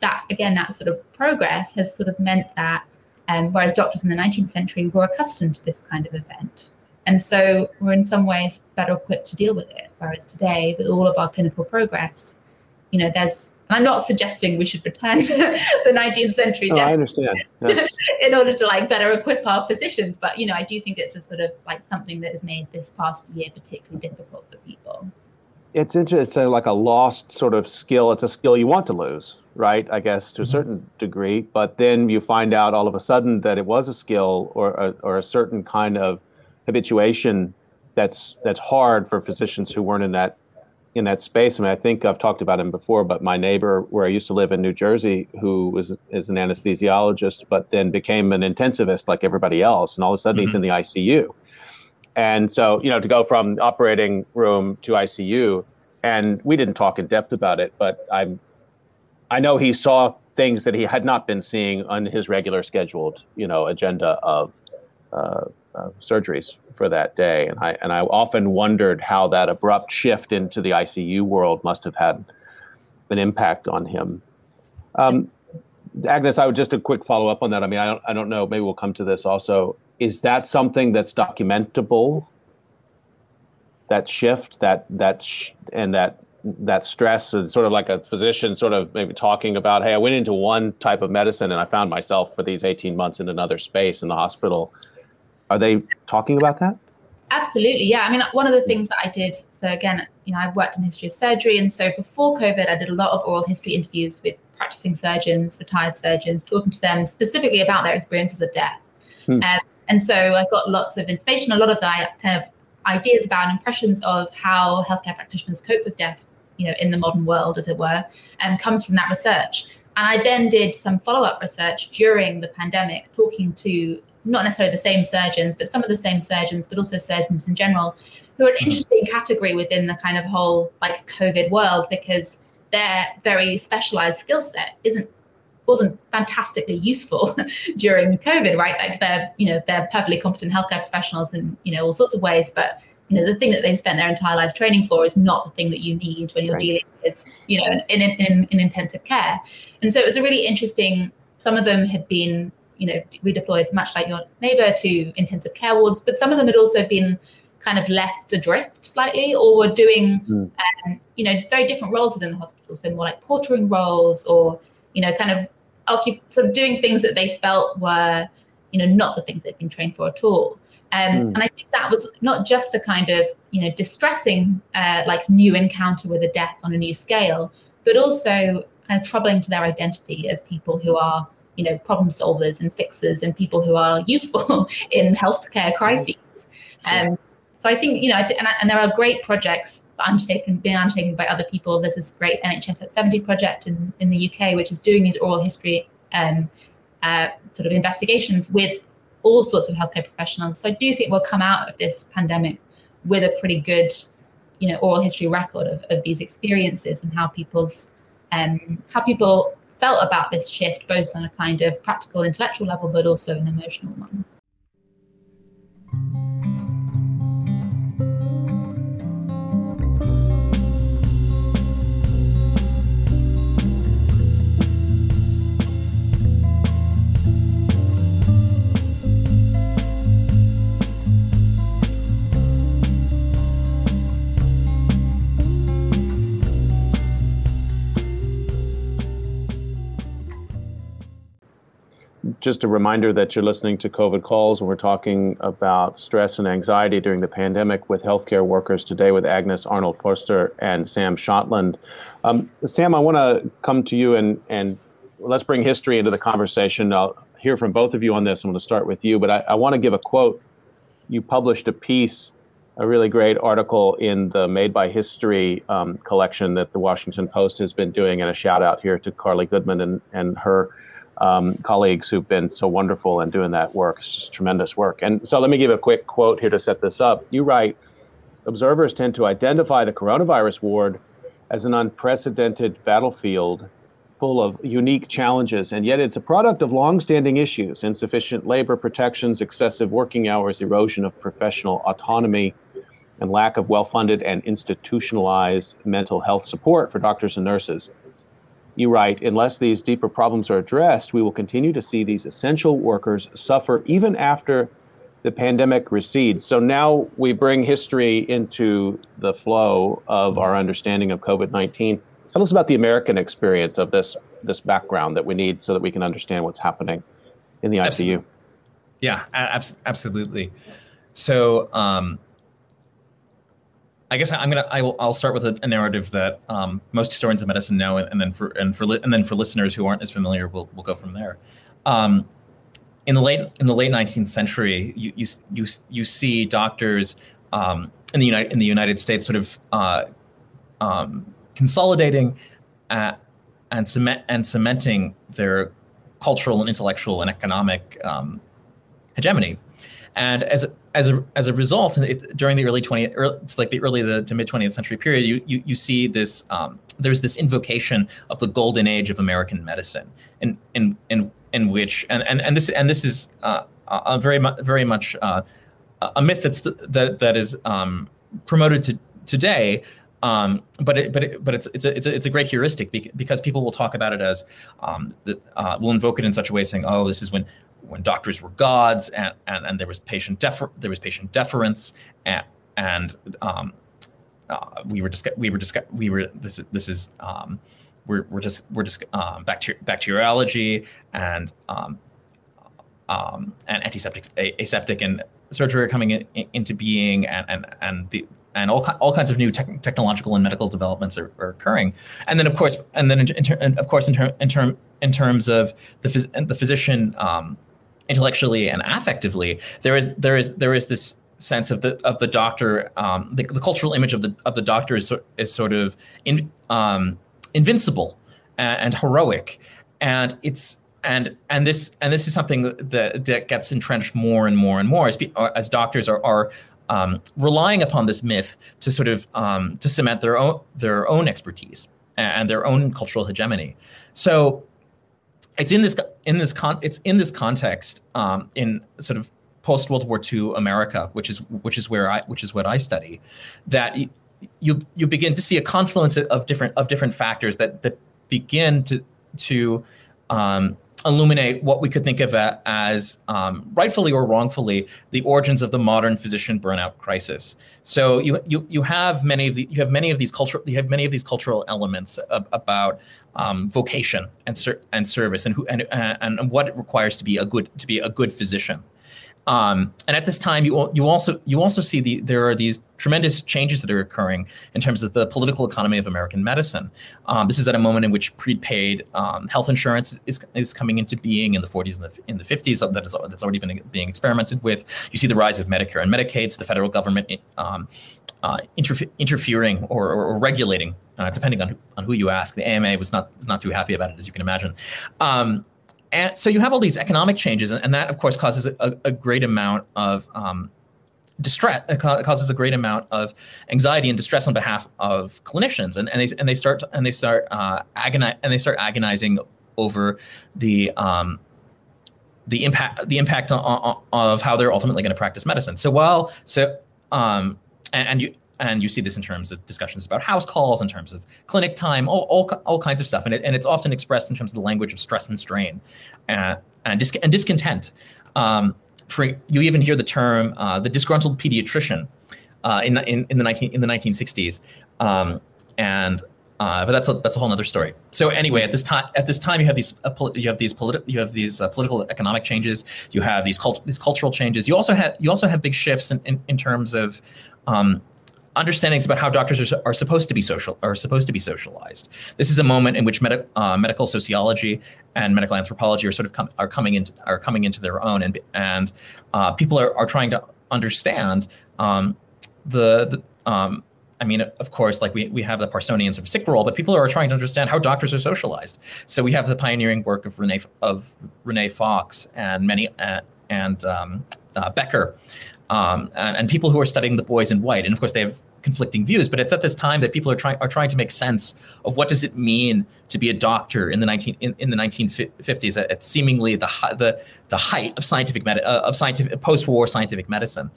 that again, that sort of progress has sort of meant that um, whereas doctors in the 19th century were accustomed to this kind of event. And so we're in some ways better equipped to deal with it. Whereas today, with all of our clinical progress, you know, there's, I'm not suggesting we should return to the 19th century. No, I understand. In order to like better equip our physicians. But, you know, I do think it's a sort of like something that has made this past year particularly difficult for people it's interesting. It's like a lost sort of skill. It's a skill you want to lose, right? I guess to a mm-hmm. certain degree. But then you find out all of a sudden that it was a skill or a, or a certain kind of habituation that's that's hard for physicians who weren't in that in that space. I mean, I think I've talked about him before, but my neighbor where I used to live in New Jersey, who was is an anesthesiologist, but then became an intensivist like everybody else, and all of a sudden mm-hmm. he's in the ICU and so, you know, to go from operating room to ICU, and we didn't talk in depth about it, but I'm, I know he saw things that he had not been seeing on his regular scheduled, you know, agenda of uh, uh, surgeries for that day. And I and I often wondered how that abrupt shift into the ICU world must have had an impact on him. Um, Agnes, I would just a quick follow up on that. I mean, I don't, I don't know. Maybe we'll come to this also is that something that's documentable? That shift, that that sh- and that that stress, and sort of like a physician, sort of maybe talking about, hey, I went into one type of medicine and I found myself for these eighteen months in another space in the hospital. Are they talking about that? Absolutely, yeah. I mean, one of the things that I did. So again, you know, I've worked in history of surgery, and so before COVID, I did a lot of oral history interviews with practicing surgeons, retired surgeons, talking to them specifically about their experiences of death. Hmm. Um, and so I got lots of information, a lot of that kind of ideas about impressions of how healthcare practitioners cope with death, you know, in the modern world, as it were, and comes from that research. And I then did some follow-up research during the pandemic, talking to not necessarily the same surgeons, but some of the same surgeons, but also surgeons in general, who are an mm-hmm. interesting category within the kind of whole like COVID world because their very specialized skill set isn't wasn't fantastically useful during COVID, right? Like they're, you know, they're perfectly competent healthcare professionals in, you know, all sorts of ways, but you know, the thing that they've spent their entire lives training for is not the thing that you need when you're right. dealing with, you know, in, in, in intensive care. And so it was a really interesting, some of them had been, you know, redeployed much like your neighbor to intensive care wards, but some of them had also been kind of left adrift slightly or were doing, mm. um, you know, very different roles within the hospital. So more like portering roles or, you know, kind of sort of doing things that they felt were, you know, not the things they'd been trained for at all. Um, mm. And I think that was not just a kind of, you know, distressing, uh, like new encounter with a death on a new scale, but also kind of troubling to their identity as people who are, you know, problem solvers and fixers and people who are useful in healthcare crises. Um, so I think, you know, and, and there are great projects undertaken, being undertaken by other people. There's this great NHS at 70 project in, in the UK, which is doing these oral history um, uh, sort of investigations with all sorts of healthcare professionals. So I do think we'll come out of this pandemic with a pretty good, you know, oral history record of, of these experiences and how people's um, how people felt about this shift, both on a kind of practical, intellectual level, but also an emotional one. Just a reminder that you're listening to COVID calls, and we're talking about stress and anxiety during the pandemic with healthcare workers today with Agnes Arnold Forster and Sam Shotland. Um, Sam, I want to come to you and and let's bring history into the conversation. I'll hear from both of you on this. I'm going to start with you, but I, I want to give a quote. You published a piece a really great article in the Made by History um, collection that the Washington Post has been doing, and a shout out here to Carly Goodman and, and her um, colleagues who've been so wonderful in doing that work. It's just tremendous work. And so let me give a quick quote here to set this up. You write Observers tend to identify the coronavirus ward as an unprecedented battlefield full of unique challenges, and yet it's a product of longstanding issues insufficient labor protections, excessive working hours, erosion of professional autonomy, and lack of well funded and institutionalized mental health support for doctors and nurses. You write, unless these deeper problems are addressed, we will continue to see these essential workers suffer even after the pandemic recedes. So now we bring history into the flow of our understanding of COVID 19. Tell us about the American experience of this, this background that we need so that we can understand what's happening in the ICU. Yeah, absolutely. So, um, I guess I'm gonna I will I'll start with a, a narrative that um, most historians of medicine know, and, and, then for and for li- and then for listeners who aren't as familiar, we'll we'll go from there. Um, in the late in the late 19th century, you you you, you see doctors um, in the United in the United States sort of uh, um, consolidating uh, and cement and cementing their cultural and intellectual and economic um, hegemony, and as as a as a result, it, during the early 20th, early, like the early the, to mid 20th century period, you you, you see this um, there's this invocation of the golden age of American medicine, in in in in which and and, and this and this is uh, a very much very much uh, a myth that's that that is um, promoted to today. Um, but it, but it, but it's it's a, it's a it's a great heuristic because people will talk about it as um, that uh, will invoke it in such a way saying oh this is when when doctors were gods and, and, and there was patient defer- there was patient deference and, and um, uh, we were just we were just we were this this is um, we're, we're just we're just um, bacteri- bacteriology and um, um, and antiseptic aseptic and surgery are coming in, in, into being and and and the and all, all kinds of new te- technological and medical developments are, are, occurring. And then, of course, and then, in, in ter- and of course, in, ter- in, term, in terms of the, phys- the physician um, intellectually and affectively, there is there is there is this sense of the of the doctor. Um, the, the, cultural image of the of the doctor is, is sort of in, um, invincible and, and, heroic, and it's and and this and this is something that that gets entrenched more and more and more as as doctors are are um, relying upon this myth to sort of um, to cement their own their own expertise and their own cultural hegemony. So it's in this in this con it's in this context um, in sort of post World War II America, which is which is where I which is what I study, that you you, begin to see a confluence of different of different factors that that begin to to um, illuminate what we could think of as um, rightfully or wrongfully the origins of the modern physician burnout crisis. So you you you have many of the you have many of these cultural you have many of these cultural elements of, about um, vocation and ser- and service and who and, and what it requires to be a good to be a good physician. Um, and at this time, you you also you also see the there are these tremendous changes that are occurring in terms of the political economy of American medicine. Um, this is at a moment in which prepaid um, health insurance is, is coming into being in the 40s and the, in the 50s. That is that's already been being experimented with. You see the rise of Medicare and Medicaid. So the federal government um, uh, interfe- interfering or, or, or regulating, uh, depending on who, on who you ask. The AMA was not was not too happy about it, as you can imagine. Um, and so you have all these economic changes, and, that of course causes a, a great amount of um, distress. It causes a great amount of anxiety and distress on behalf of clinicians, and, and they and they start and they start uh, agonize and they start agonizing over the um, the impact the impact on, on, of how they're ultimately going to practice medicine. So while so um, and, and you and you see this in terms of discussions about house calls, in terms of clinic time, all, all, all kinds of stuff. And, it, and it's often expressed in terms of the language of stress and strain and, and, dis- and discontent. Um, for, you even hear the term uh, the disgruntled pediatrician uh, in, in, in, the 19, in the 1960s. Um, and Uh, but that's a that's a whole other story. So anyway, at this time at this time you have these uh, poli- you have these political you have these uh, political economic changes. You have these cult- these cultural changes. You also have you also have big shifts in in, in terms of um, understandings about how doctors are, are supposed to be social are supposed to be socialized. This is a moment in which med- uh, medical sociology and medical anthropology are sort of com- are coming into are coming into their own, and and uh, people are, are trying to understand um, the, the um, I mean, of course, like we, we have the Parsonian sort of sick role, but people are trying to understand how doctors are socialized. So we have the pioneering work of Renee of Renee Fox and many uh, and um, uh, Becker, um, and, and, people who are studying the boys in white. And of course, they have conflicting views. But it's at this time that people are trying are trying to make sense of what does it mean to be a doctor in the nineteen in, in the nineteen fifties at, at, seemingly the the the height of scientific med- uh, of scientific post war scientific medicine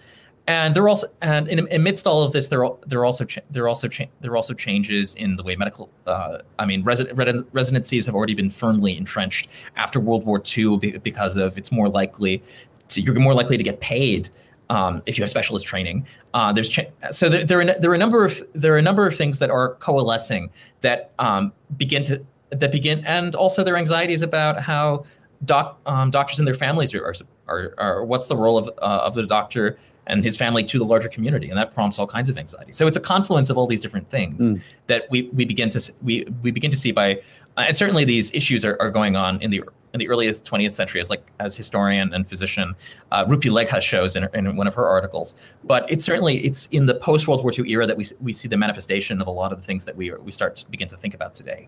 and there are also and in, amidst all of this there are there are also cha- there are also cha- there are also changes in the way medical uh, I mean resident, residencies have already been firmly entrenched after World War II because of it's more likely to, you're more likely to get paid um, if you have specialist training. Uh, there's cha- so there, there, are there are a number of there are a number of things that are coalescing that um, begin to that begin and also their anxieties about how doc, um, doctors and their families are, are, are, what's the role of uh, of the doctor and his family to the larger community, and that prompts all kinds of anxiety. So it's a confluence of all these different things mm. that we we begin to we we begin to see by, uh, and certainly these issues are, are going on in the in the earliest 20th century as like as historian and physician uh, Rupa Legha shows in, in one of her articles. But it's certainly it's in the post World War II era that we we see the manifestation of a lot of the things that we we start to begin to think about today.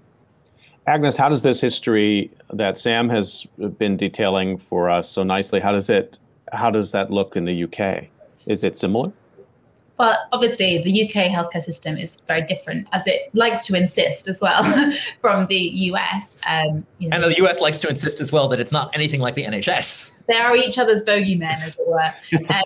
Agnes, how does this history that Sam has been detailing for us so nicely? How does it how does that look in the UK? Is it similar? Well, obviously, the UK healthcare system is very different, as it likes to insist as well from the US. Um, you know, and the US likes to insist as well that it's not anything like the NHS. They are each other's bogeymen, as it were.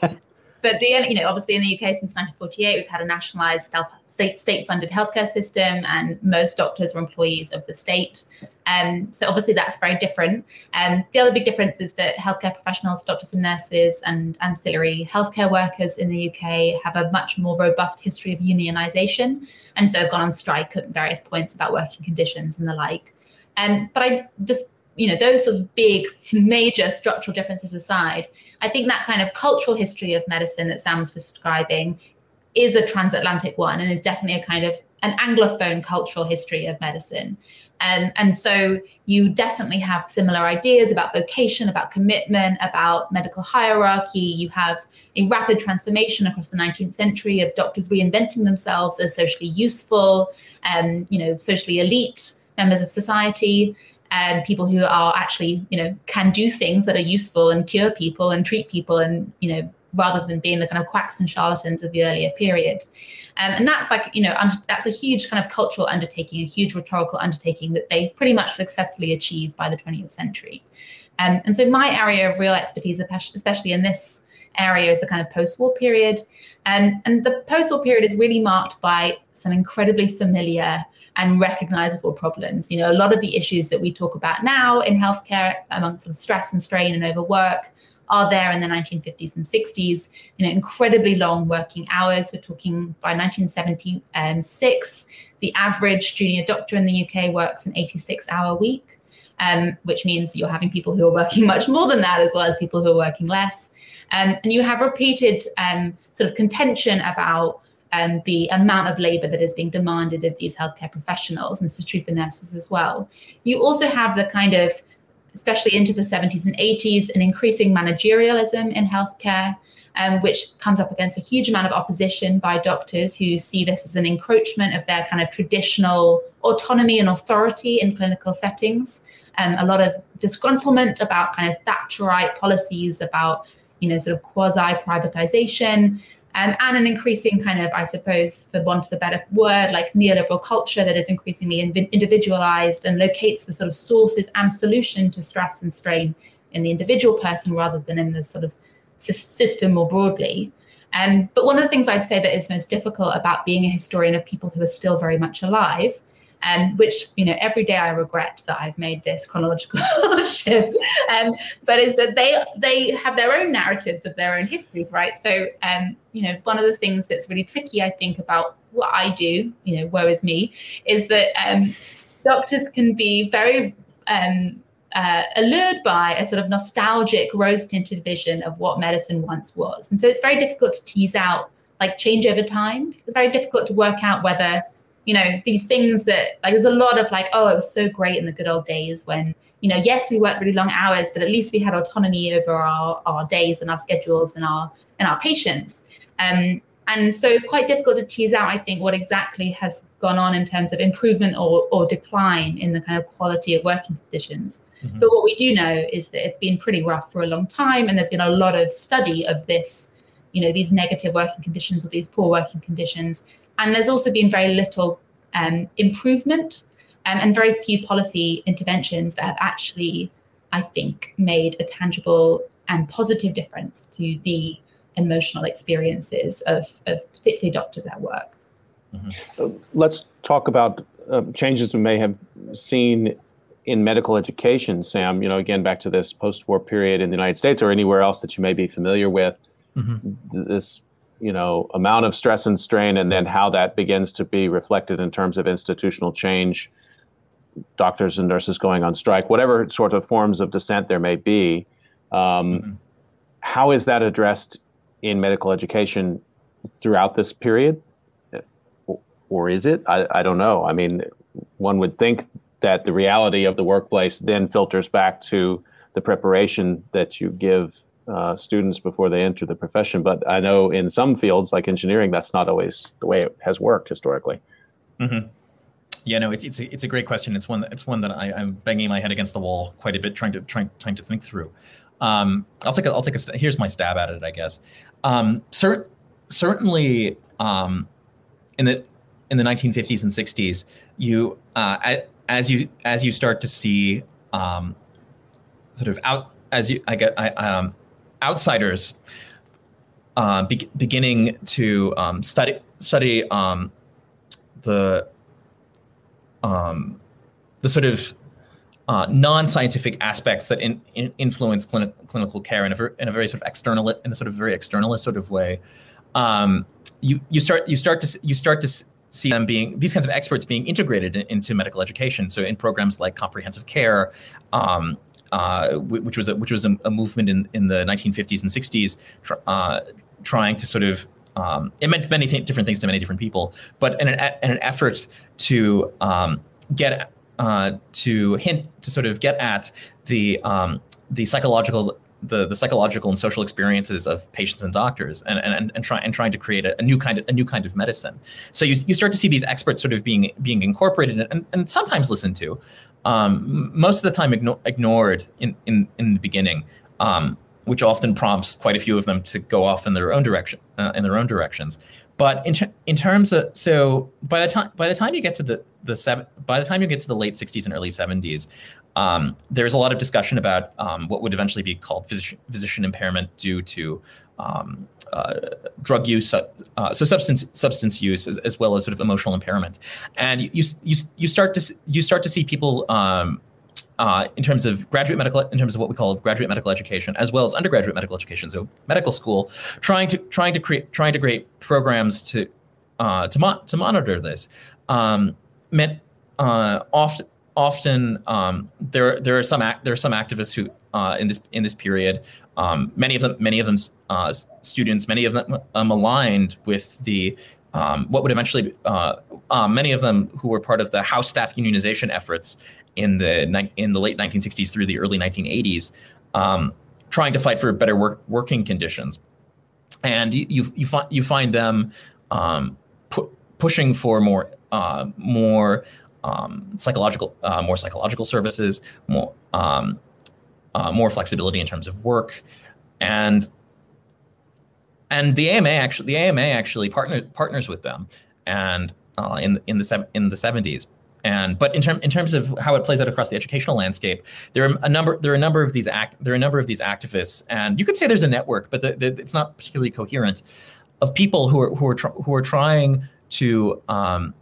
Um, but the you know obviously in the UK since 1948 we've had a nationalised state funded healthcare system and most doctors are employees of the state. Um, so obviously that's very different. Um, the other big difference is that healthcare professionals, doctors and nurses, and ancillary healthcare workers in the UK have a much more robust history of unionisation, and so have gone on strike at various points about working conditions and the like. Um, but I just you know those sort of big major structural differences aside i think that kind of cultural history of medicine that sam's describing is a transatlantic one and is definitely a kind of an anglophone cultural history of medicine. Um, and so you definitely have similar ideas about vocation about commitment about medical hierarchy. You have a rapid transformation across the 19th century of doctors reinventing themselves as socially useful um, you know socially elite members of society and people who are actually, you know, can do things that are useful and cure people and treat people and, you know, rather than being the kind of quacks and charlatans of the earlier period. Um, and that's like, you know, that's a huge kind of cultural undertaking, a huge rhetorical undertaking that they pretty much successfully achieved by the 20th century. Um, and so my area of real expertise, especially in this area, is the kind of post-war period. Um, and the post-war period is really marked by some incredibly familiar and recognizable problems. You know, a lot of the issues that we talk about now in healthcare amongst sort of stress and strain and overwork are there in the 1950s and 60s. You know, incredibly long working hours. We're talking by 1976, the average junior doctor in the UK works an 86 hour week. Um, which means you're having people who are working much more than that, as well as people who are working less. Um, and you have repeated um, sort of contention about um, the amount of labor that is being demanded of these healthcare professionals, and this is true for nurses as well. You also have the kind of, especially into the 70s and 80s, an increasing managerialism in healthcare. Um, which comes up against a huge amount of opposition by doctors who see this as an encroachment of their kind of traditional autonomy and authority in clinical settings. Um, a lot of disgruntlement about kind of Thatcherite policies about, you know, sort of quasi privatization, um, and an increasing kind of, I suppose, for want of a better word, like neoliberal culture that is increasingly individualized and locates the sort of sources and solution to stress and strain in the individual person rather than in the sort of system more broadly. Um, but one of the things I'd say that is most difficult about being a historian of people who are still very much alive um, which you know every day I regret that I've made this chronological shift. Um, but is that they they have their own narratives of their own histories, right? So um, you know one of the things that's really tricky, I think, about what I do, you know, woe is me, is that um, doctors can be very um, uh, allured by a sort of nostalgic rose tinted vision of what medicine once was. And so it's very difficult to tease out like change over time. It's very difficult to work out whether, you know, these things that like there's a lot of like, oh, it was so great in the good old days when, you know, yes, we worked really long hours, but at least we had autonomy over our, our days and our schedules and our and our patients. Um, and so it's quite difficult to tease out, I think, what exactly has gone on in terms of improvement or, or decline in the kind of quality of working conditions. Mm-hmm. But what we do know is that it's been pretty rough for a long time, and there's been a lot of study of this, you know, these negative working conditions or these poor working conditions. And there's also been very little um, improvement um, and very few policy interventions that have actually, I think, made a tangible and positive difference to the emotional experiences of, of particularly doctors at work. Mm-hmm. Uh, let's talk about uh, changes we may have seen in medical education, Sam. You know, again, back to this post-war period in the United States or anywhere else that you may be familiar with. Mm-hmm. This, you know, amount of stress and strain, and then how that begins to be reflected in terms of institutional change, doctors and nurses going on strike, whatever sort of forms of dissent there may be. Um, mm-hmm. how is that addressed in medical education throughout this period? Or is it? I, I don't know. I mean, one would think that the reality of the workplace then filters back to the preparation that you give uh, students before they enter the profession. But I know in some fields, like engineering, that's not always the way it has worked historically. Mm-hmm. Yeah, no, it's it's a, it's a great question. It's one that, it's one that I, am banging my head against the wall quite a bit, trying to trying trying to think through. Um, I'll take a, I'll take a here's my stab at it, I guess. Um, cer- certainly, um, in the in the 1950s and 60s, you uh, as you as you start to see um, sort of out as you I get I, um, outsiders uh, be- beginning to um, study study um, the um, the sort of uh, non-scientific aspects that in, in influence clini- clinical care in a, ver- in a very sort of external in a sort of very externalist sort of way. Um, you you start you start to you start to see them being these kinds of experts being integrated in, into medical education. So in programs like comprehensive care, um, uh, which was a, which was a, a, movement in, in the 1950s and 60s, tr- uh, trying to sort of um, it meant many th- different things to many different people, but in an, in an effort to um, get uh, to hint to sort of get at the um, the psychological the, the psychological and social experiences of patients and doctors and, and, and, try, and trying to create a, a, new kind of a new kind of medicine. So you, you start to see these experts sort of being being incorporated and, and sometimes listened to, um, most of the time igno- ignored in, in, in the beginning, um, which often prompts quite a few of them to go off in their own direction uh, in their own directions. But in, ter- in terms of so by the time by the time you get to the the seven by the time you get to the late 60s and early 70s, um, there's a lot of discussion about um, what would eventually be called physician, physician impairment due to um, uh, drug use, uh, so substance substance use, as, as, well as sort of emotional impairment, and you you you start to you start to see people. Um, uh, in terms of graduate medical, in terms of what we call graduate medical education, as well as undergraduate medical education, so medical school, trying to trying to create trying to create programs to uh, to, to monitor this. Um, meant uh, often often um, there there are some there are some activists who uh, in this in this period um, many of them many of them uh, students many of them um, aligned with the um, what would eventually uh, uh, many of them who were part of the house staff unionization efforts in the in the late 1960s through the early 1980s um, trying to fight for better work, working conditions. And you you, you find you find them um, pu- pushing for more uh, more um, psychological, uh, more psychological services, more um, uh, more flexibility in terms of work, and and the AMA actually the AMA actually partner, partners with them, and uh, in in the in the seventies. And but in terms in terms of how it plays out across the educational landscape, there are a number there are a number of these act there are a number of these activists, and you could say there's a network, but the, the, it's not particularly coherent, of people who are who are tr- who are trying to um,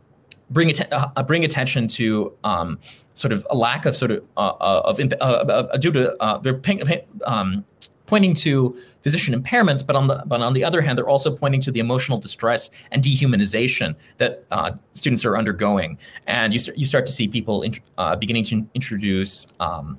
bring att- uh, bring attention to um, sort of a lack of sort of uh, of due to they're ping, um, pointing to physician impairments, but on the but on the other hand, they're also pointing to the emotional distress and dehumanization that uh, students are undergoing, and you start you start to see people in, uh, beginning to introduce. Um,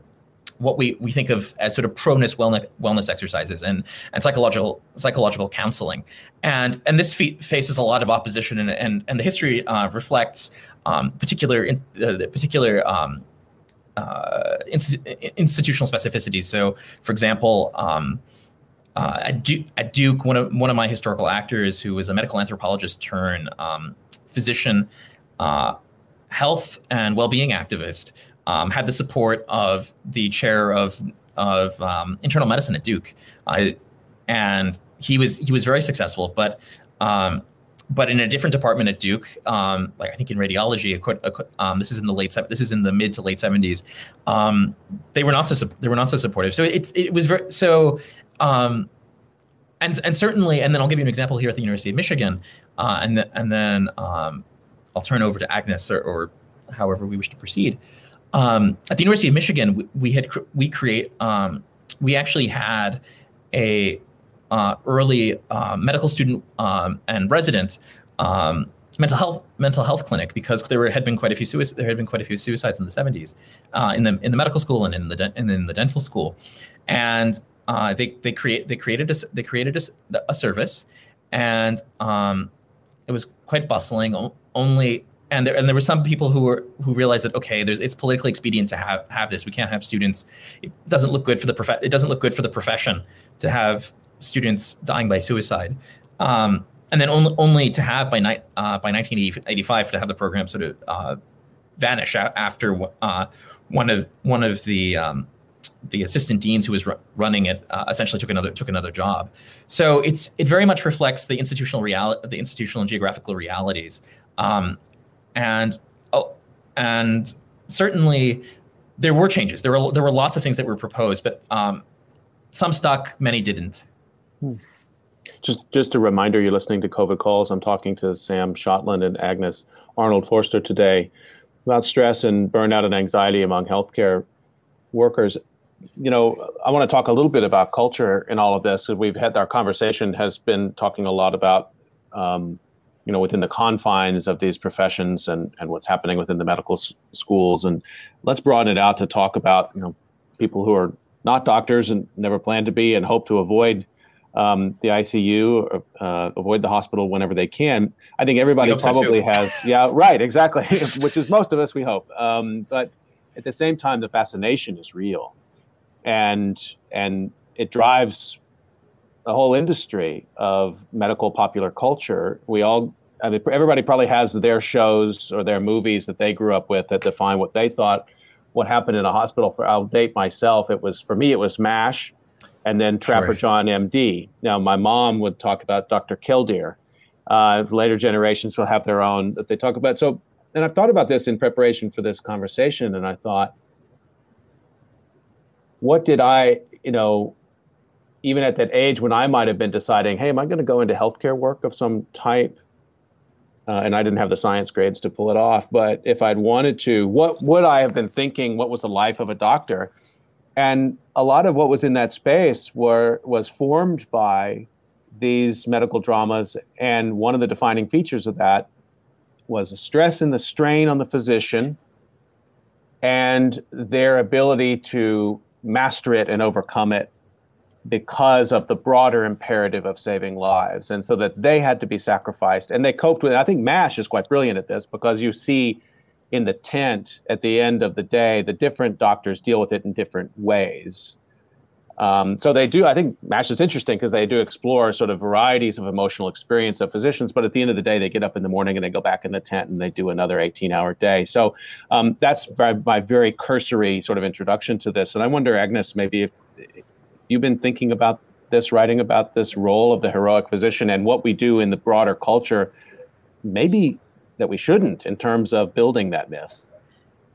what we, we think of as sort of proness wellness, wellness exercises and, and psychological psychological counseling, and and this fe- faces a lot of opposition and and, and the history uh, reflects um, particular in, uh, particular um, uh, institutional specificities. So, for example, um, uh, at, Duke, at, Duke, one of one of my historical actors, who was a medical anthropologist turned um, physician, uh, health and well-being activist, um, had the support of the chair of of um, internal medicine at Duke, and he was he was very successful. But um, but in a different department at Duke, um, like I think in radiology, um, this is in the late this is in the mid to late seventies. Um, they were not so they were not so supportive. So it it was very so, um, and and certainly, and then I'll give you an example here at the University of Michigan, uh, and th- and then um, I'll turn over to Agnes or, or however we wish to proceed. Um, at the University of Michigan, we, we had we create we actually had a uh, early uh, medical student um, and resident um, mental health mental health clinic because there were, had been quite a few suicides. There had been quite a few suicides in the 70s uh, in the in the medical school and in the de- and in the dental school, and uh, they they create they created a, they created a, a service, and um, it was quite bustling. Only and there and there were some people who were who realized that okay, there's it's politically expedient to have have this. We can't have students. It doesn't look good for the prof- It doesn't look good for the profession to have students dying by suicide. Um, and then only, only to have by, ni- uh, by 1985 to have the program sort of uh, vanish after uh, one of one of the um, the assistant deans who was r- running it uh, essentially took another took another job. So it's it very much reflects the institutional reality, the institutional and geographical realities, um, and oh, and certainly there were changes. There were there were lots of things that were proposed, but um, some stuck, many didn't. Hmm. Just, just a reminder, you're listening to COVID Calls. I'm talking to Sam Shotland and Agnes Arnold Forster today about stress and burnout and anxiety among healthcare workers. You know, I want to talk a little bit about culture in all of this. We've had our conversation has been talking a lot about, um, you know, within the confines of these professions and, and what's happening within the medical s- schools. And let's broaden it out to talk about, you know, people who are not doctors and never plan to be and hope to avoid um, the ICU, uh, avoid the hospital whenever they can. I think everybody probably so has, yeah, right, exactly, which is most of us, we hope. Um, but at the same time, the fascination is real, and and it drives the whole industry of medical popular culture. We all, I mean, everybody probably has their shows or their movies that they grew up with that define what they thought what happened in a hospital. For I'll date myself. It was for me, it was MASH and then Trapper sure. John MD. Now, my mom would talk about Dr. Kildare. Uh, later generations will have their own that they talk about. So, and I've thought about this in preparation for this conversation, and I thought, what did I, you know, even at that age when I might have been deciding, hey, am I going to go into healthcare work of some type? Uh, and I didn't have the science grades to pull it off. But if I'd wanted to, what would I have been thinking? What was the life of a doctor? and a lot of what was in that space were was formed by these medical dramas and one of the defining features of that was the stress and the strain on the physician and their ability to master it and overcome it because of the broader imperative of saving lives and so that they had to be sacrificed and they coped with it i think mash is quite brilliant at this because you see in the tent at the end of the day, the different doctors deal with it in different ways. Um, so they do. I think MASH is interesting because they do explore sort of varieties of emotional experience of physicians. But at the end of the day, they get up in the morning and they go back in the tent and they do another 18-hour day. So um, that's my very cursory sort of introduction to this. And I wonder, Agnes, maybe if you've been thinking about this, writing about this role of the heroic physician and what we do in the broader culture, maybe that we shouldn't in terms of building that myth?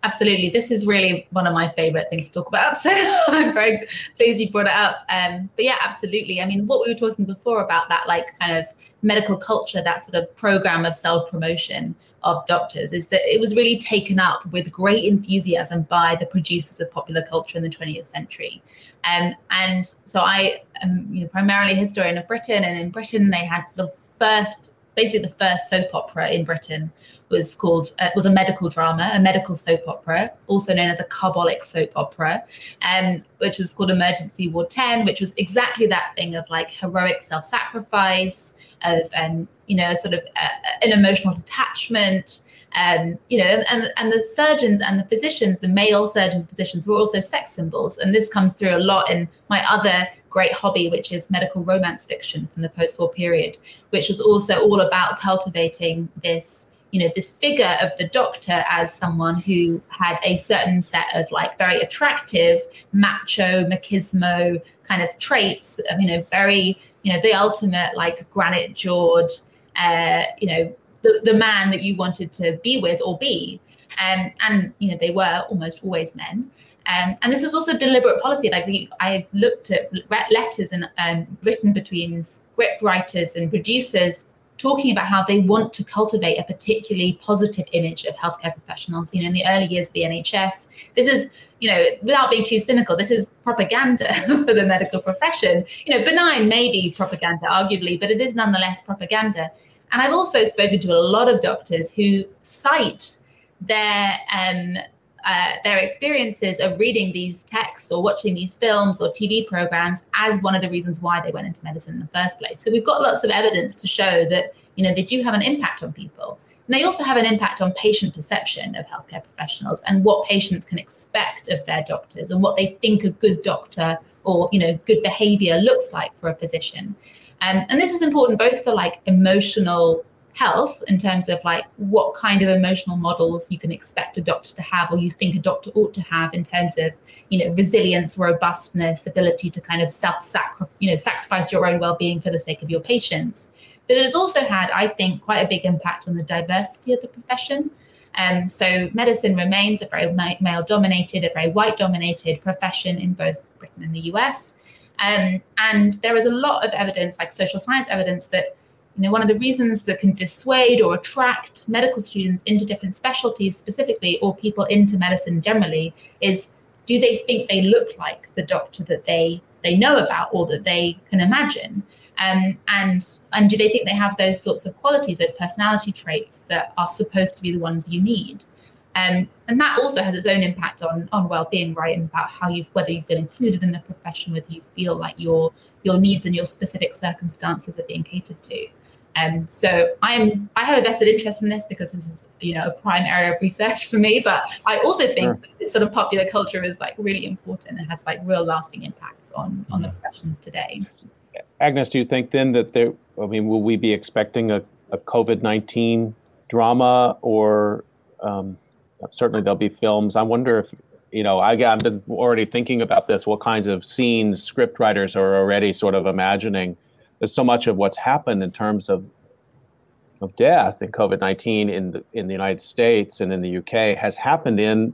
Absolutely. This is really one of my favorite things to talk about. So I'm very pleased you brought it up. Um, but yeah, absolutely. I mean, what we were talking before about that, like kind of medical culture, that sort of program of self promotion of doctors, is that it was really taken up with great enthusiasm by the producers of popular culture in the 20th century. Um, and so I am you know, primarily a historian of Britain, and in Britain they had the first basically the first soap opera in Britain was called uh, was a medical drama, a medical soap opera, also known as a carbolic soap opera, um, which was called Emergency Ward 10, which was exactly that thing of like heroic self-sacrifice, of um, you know, sort of uh, an emotional detachment. Um, you know, and and the surgeons and the physicians, the male surgeons, physicians, were also sex symbols, and this comes through a lot in my other great hobby, which is medical romance fiction from the post-war period, which was also all about cultivating this, you know, this figure of the doctor as someone who had a certain set of like very attractive, macho, machismo kind of traits, you know, very, you know, the ultimate like granite jawed, uh, you know, the, the man that you wanted to be with or be. Um, and you know they were almost always men um, and this is also deliberate policy. Like I've looked at letters and um, written between script writers and producers talking about how they want to cultivate a particularly positive image of healthcare professionals. You know, in the early years of the NHS, this is, you know, without being too cynical, this is propaganda for the medical profession. You know, benign maybe propaganda, arguably, but it is nonetheless propaganda. And I've also spoken to a lot of doctors who cite their um, uh, their experiences of reading these texts or watching these films or TV programs as one of the reasons why they went into medicine in the first place. So we've got lots of evidence to show that you know they do have an impact on people. And they also have an impact on patient perception of healthcare professionals and what patients can expect of their doctors and what they think a good doctor or you know good behavior looks like for a physician. Um, and this is important both for like emotional health in terms of like what kind of emotional models you can expect a doctor to have or you think a doctor ought to have in terms of you know resilience robustness ability to kind of self sacrifice you know sacrifice your own well-being for the sake of your patients. But it has also had i think quite a big impact on the diversity of the profession. Um, so medicine remains a very male dominated a very white dominated profession in both britain and the us um, and there is a lot of evidence like social science evidence that you know, one of the reasons that can dissuade or attract medical students into different specialties specifically, or people into medicine generally, is do they think they look like the doctor that they they know about or that they can imagine? Um, and and do they think they have those sorts of qualities, those personality traits that are supposed to be the ones you need? Um, and that also has its own impact on on well-being, right? And about how you whether you feel included in the profession, whether you feel like your your needs and your specific circumstances are being catered to. Um, so I'm I have a vested interest in this because this is you know a prime area of research for me. But I also think sure. this sort of popular culture is like really important and has like real lasting impacts on on the mm-hmm. professions today. Agnes, do you think then that there? I mean, will we be expecting a, a COVID nineteen drama or um, certainly there'll be films. I wonder if you know I, I've been already thinking about this. What kinds of scenes script writers are already sort of imagining? There's so much of what's happened in terms of of death in COVID nineteen in the in the United States and in the UK has happened in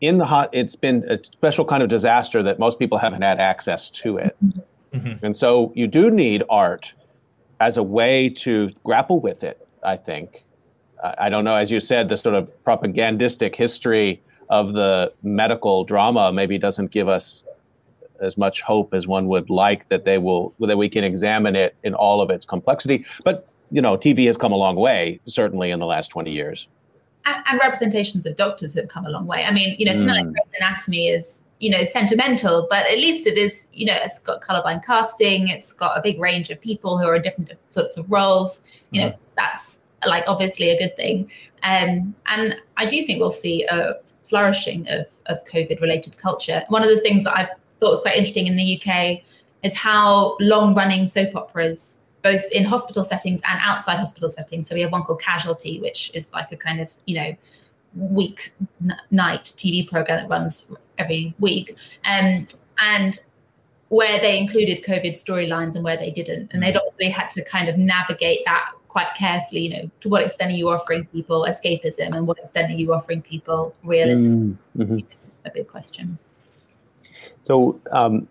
in the hot. It's been a special kind of disaster that most people haven't had access to it, mm-hmm. and so you do need art as a way to grapple with it. I think. I don't know, as you said, the sort of propagandistic history of the medical drama maybe doesn't give us as much hope as one would like that they will that we can examine it in all of its complexity. But you know, TV has come a long way, certainly in the last twenty years. And, and representations of doctors have come a long way. I mean, you know, something mm. like Grey's Anatomy is you know sentimental, but at least it is you know it's got colorblind casting. It's got a big range of people who are in different sorts of roles. You mm. know, that's like obviously a good thing. Um, and I do think we'll see a flourishing of of COVID related culture. One of the things that I've thought was quite interesting in the UK is how long running soap operas, both in hospital settings and outside hospital settings. So we have one called Casualty, which is like a kind of, you know, week n- night TV program that runs every week. Um, and where they included COVID storylines and where they didn't. And they'd mm. obviously had to kind of navigate that quite carefully, you know, to what extent are you offering people escapism and what extent are you offering people realism? Mm-hmm. A big question. So um,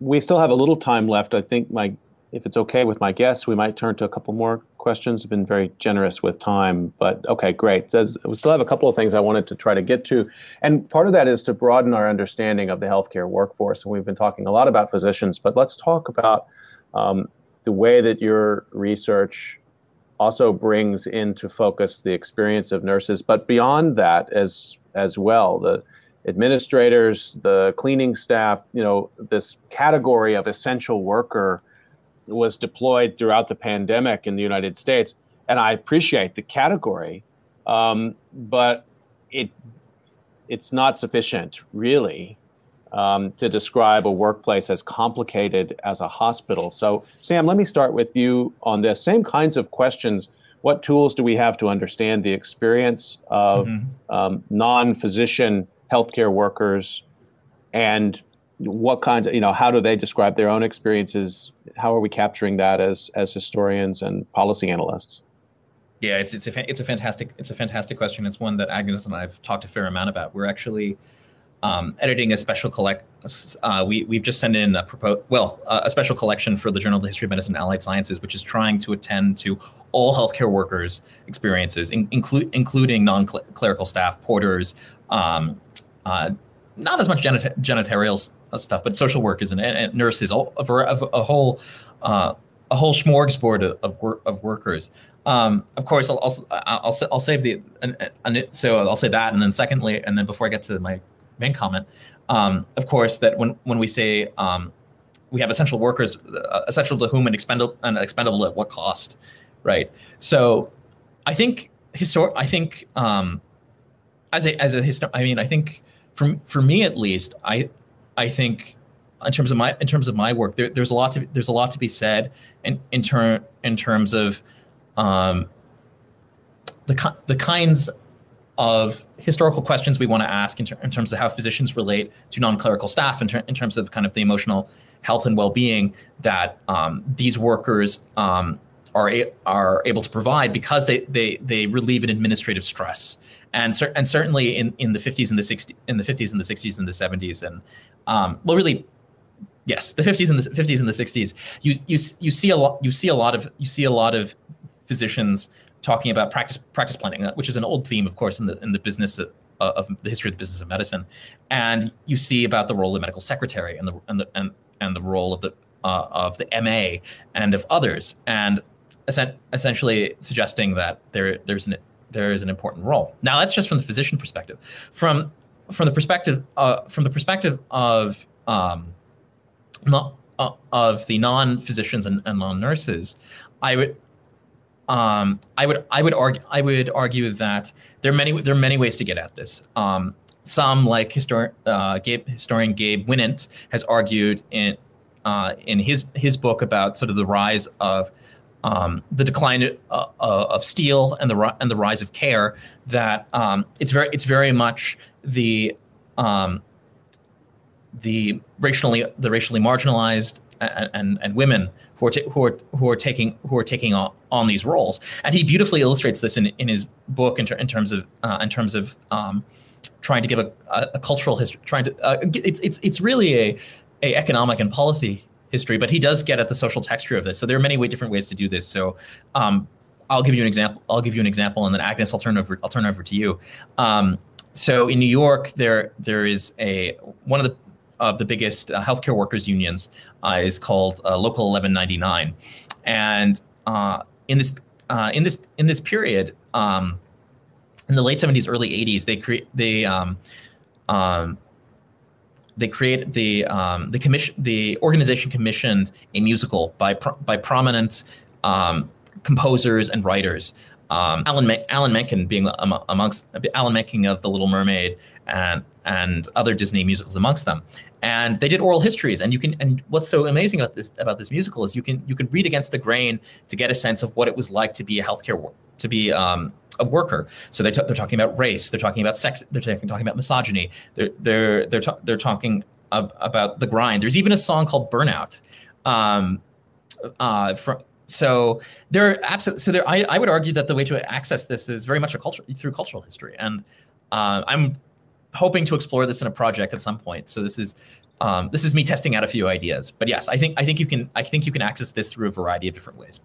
we still have a little time left. I think my, if it's okay with my guests, we might turn to a couple more questions. Have been very generous with time, but okay, great. Says we still have a couple of things I wanted to try to get to, and part of that is to broaden our understanding of the healthcare workforce. And we've been talking a lot about physicians, but let's talk about um, the way that your research also brings into focus the experience of nurses, but beyond that as as well, the administrators, the cleaning staff, you know, this category of essential worker was deployed throughout the pandemic in the United States, and I appreciate the category, um, but it it's not sufficient really um, to describe a workplace as complicated as a hospital. So, Sam, let me start with you on this. Same kinds of questions. What tools do we have to understand the experience of mm-hmm. um, non physician healthcare workers? And what kinds of, you know, how do they describe their own experiences? How are we capturing that as, as historians and policy analysts? Yeah, it's it's a it's a fantastic it's a fantastic question. It's one that Agnes and I've talked a fair amount about. We're actually um, editing a special collect. Uh, we we've just sent in a proposed well uh, a special collection for the Journal of the History of Medicine and Allied Sciences, which is trying to attend to all healthcare workers' experiences, in, inclu- including non-clerical staff, porters, um, uh, not as much genit- janitorial stuff, but social workers and, and nurses, a, a, a whole uh, a whole smorgasbord of of, of workers. Um, of course, I'll, I'll, I'll, I'll save the and so I'll say that, and then secondly, and then before I get to my main comment, um, of course, that when when we say um, we have essential workers, uh, essential to whom and expendable and expendable at what cost, right? So, I think histor- I think um, as a as a histor- I mean, I think for for me at least, I I think in terms of my in terms of my work, there, there's a lot to there's a lot to be said in in turn in terms of um, the the kinds of historical questions we want to ask in, ter- in, terms of how physicians relate to non-clerical staff in, ter- in, terms of kind of the emotional health and well-being that um, these workers um, are, a- are able to provide because they, they, they relieve an administrative stress. And, cer- and certainly in, in the 50s and the 60s in the 50s and the 60s and the 70s and um, well really yes the 50s and the 50s and the 60s you, you, you see a lot you see a lot of you see a lot of physicians talking about practice practice planning, uh, which is an old theme, of course, in the in the business of, of the history of the business of medicine. And you see about the role of the medical secretary and the and the and, and the role of the uh, of the MA and of others, and essentially suggesting that there there's an there is an important role. Now that's just from the physician perspective. From from the perspective uh, from the perspective of um, not, uh, of the non physicians and, and non nurses, I would um, I would I would argue I would argue that there are many there are many ways to get at this. Um, some like historian uh, Gabe, historian Gabe Winant has argued in uh, in his his book about sort of the rise of um, the decline uh, uh of steel and the and the rise of care that um, it's very it's very much the um, the racially the racially marginalized and, and, women who are, ta- who are who are taking who are taking on, on these roles. And he beautifully illustrates this in, in his book in, ter- in terms of uh, in terms of um, trying to give a, a, a, cultural history. Trying to uh, it's it's it's really a a economic and policy history, but he does get at the social texture of this. So there are many way, different ways to do this. So um, I'll give you an example. I'll give you an example, and then Agnes, I'll turn over. I'll turn over to you. Um, so in New York, there there is a one of the of the biggest uh, healthcare workers unions uh, is called uh, Local 1199, and uh, in this uh, in this in this period, um, in the late 70s, early 80s, they create they um, um, they create the um, the commission the organization commissioned a musical by pro- by prominent um, composers and writers. Um, Alan Alan Menken being amongst Alan Menken of The Little Mermaid and and other Disney musicals amongst them. And they did oral histories, and you can. And what's so amazing about this about this musical is you can you can read against the grain to get a sense of what it was like to be a healthcare to be um, a worker. So they t- they're talking about race, they're talking about sex, they're talking, talking about misogyny, they're they're they're they're talking ab- about the grind. There's even a song called Burnout, um, uh, from so there absolutely so there I, I would argue that the way to access this is very much a culture through cultural history and uh, i'm hoping to explore this in a project at some point. So this is um, this is me testing out a few ideas. But yes i think i think you can i think you can access this through a variety of different ways.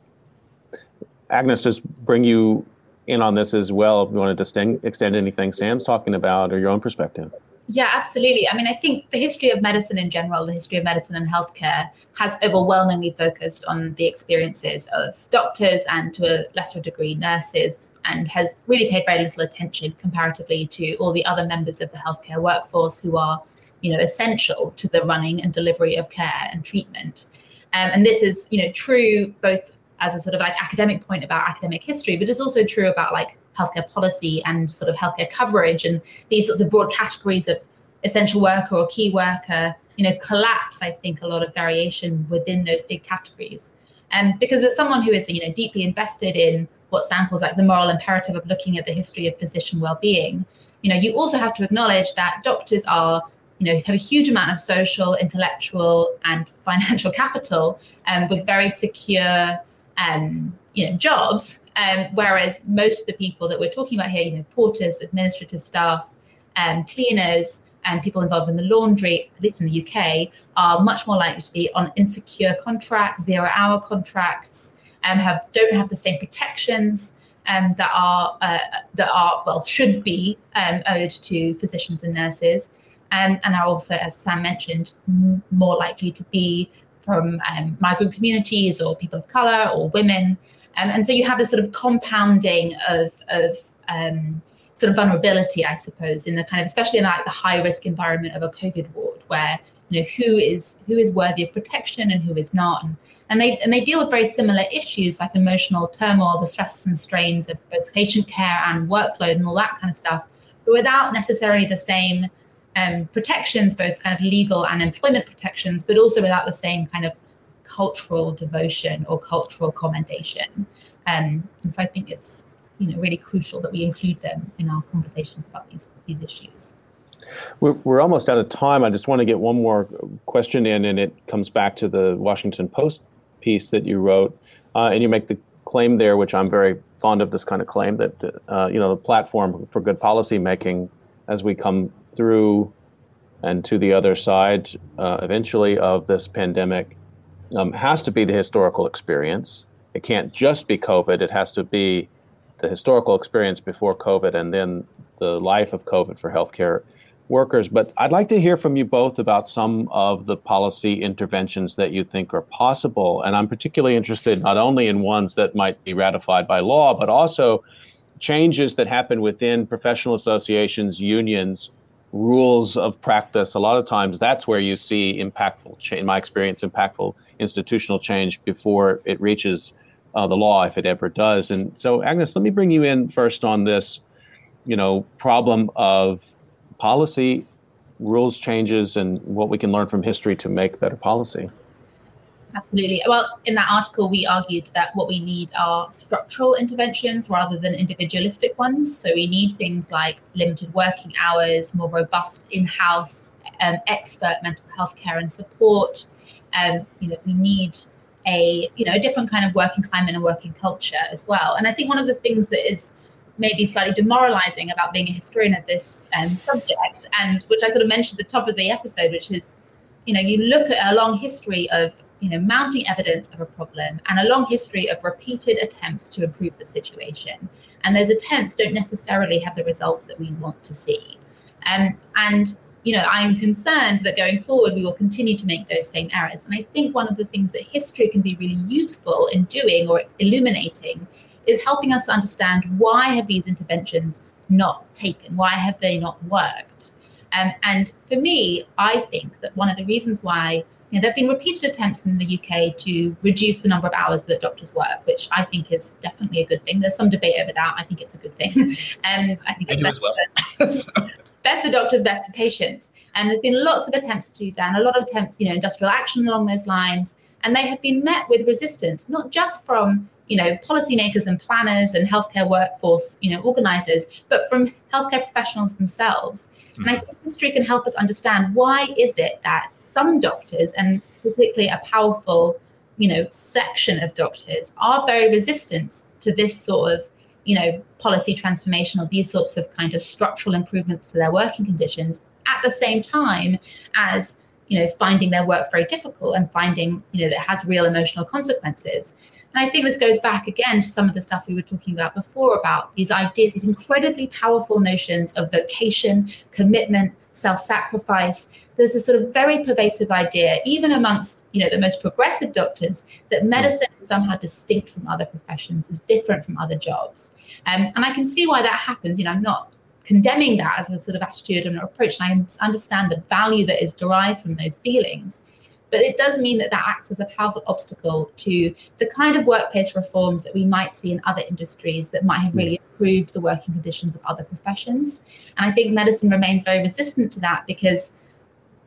Agnes just bring you in on this as well. If you want to extend, extend anything sam's talking about or your own perspective yeah, absolutely. I mean, I think the history of medicine in general, the history of medicine and healthcare, has overwhelmingly focused on the experiences of doctors and to a lesser degree nurses, and has really paid very little attention comparatively to all the other members of the healthcare workforce who are, you know, essential to the running and delivery of care and treatment. Um, and this is, you know, true both as a sort of like academic point about academic history, but it's also true about like healthcare policy and sort of healthcare coverage and these sorts of broad categories of essential worker or key worker, you know, collapse, I think, a lot of variation within those big categories. And um, because as someone who is, you know, deeply invested in what Sam calls like the moral imperative of looking at the history of physician well-being, you know, you also have to acknowledge that doctors are you know have a huge amount of social intellectual and financial capital um, with very secure um, you know jobs um, whereas most of the people that we're talking about here, you know, porters, administrative staff, um, cleaners, and people involved in the laundry, at least in the UK, are much more likely to be on insecure contracts, zero-hour contracts, and um, have don't have the same protections um, that are uh, that are well should be um, owed to physicians and nurses, um, and are also, as Sam mentioned, m- more likely to be from um, migrant communities or people of color or women. Um, and so you have this sort of compounding of, of um, sort of vulnerability, I suppose, in the kind of especially in like the high risk environment of a COVID ward, where you know who is who is worthy of protection and who is not, and, and they and they deal with very similar issues like emotional turmoil, the stresses and strains of both patient care and workload and all that kind of stuff, but without necessarily the same um, protections, both kind of legal and employment protections, but also without the same kind of cultural devotion or cultural commendation. Um, and so I think it's you know really crucial that we include them in our conversations about these these issues. We're, we're almost out of time. I just want to get one more question in, and it comes back to the Washington Post piece that you wrote, uh, and you make the claim there, which I'm very fond of this kind of claim that uh, you know the platform for good policy making as we come through and to the other side uh, eventually of this pandemic um, has to be the historical experience. It can't just be COVID. It has to be the historical experience before COVID and then the life of COVID for healthcare workers. But I'd like to hear from you both about some of the policy interventions that you think are possible. And I'm particularly interested not only in ones that might be ratified by law, but also changes that happen within professional associations, unions, rules of practice. A lot of times that's where you see impactful, in my experience, impactful institutional change before it reaches uh, the law, if it ever does. And so, Agnes, let me bring you in first on this, you know, problem of policy, rules changes, and what we can learn from history to make better policy. Absolutely. Well, in that article, we argued that what we need are structural interventions rather than individualistic ones. So we need things like limited working hours, more robust in-house um, expert mental health care and support, um, you know, we need a you know a different kind of working climate and working culture as well. And I think one of the things that is maybe slightly demoralizing about being a historian of this um, subject, and which I sort of mentioned at the top of the episode, which is, you know, you look at a long history of you know mounting evidence of a problem and a long history of repeated attempts to improve the situation, and those attempts don't necessarily have the results that we want to see. Um, and you know, I'm concerned that going forward we will continue to make those same errors. And I think one of the things that history can be really useful in doing or illuminating is helping us understand why have these interventions not taken? Why have they not worked? Um, and for me, I think that one of the reasons why you know, there have been repeated attempts in the UK to reduce the number of hours that doctors work, which I think is definitely a good thing. There's some debate over that. I think it's a good thing. Um, I think it's I do as well. best for doctors, best for patients. And there's been lots of attempts to do that, and a lot of attempts, you know, industrial action along those lines. And they have been met with resistance, not just from you know policymakers and planners and healthcare workforce, you know, organizers, but from healthcare professionals themselves. Mm-hmm. And I mm-hmm. think history can help us understand why is it that some doctors, and particularly a powerful you know, section of doctors are very resistant to this sort of, you know, policy transformation or these sorts of kind of structural improvements to their working conditions at the same time as you know finding their work very difficult and finding you know that has real emotional consequences and I think this goes back again to some of the stuff we were talking about before about these ideas, these incredibly powerful notions of vocation, commitment, self-sacrifice. There's a sort of very pervasive idea, even amongst you know the most progressive doctors, that medicine is somehow distinct from other professions, is different from other jobs. Um, and I can see why that happens. You know, I'm not condemning that as a sort of attitude and approach. And I understand the value that is derived from those feelings. But it does mean that that acts as a powerful obstacle to the kind of workplace reforms that we might see in other industries that might have really improved the working conditions of other professions. And I think medicine remains very resistant to that because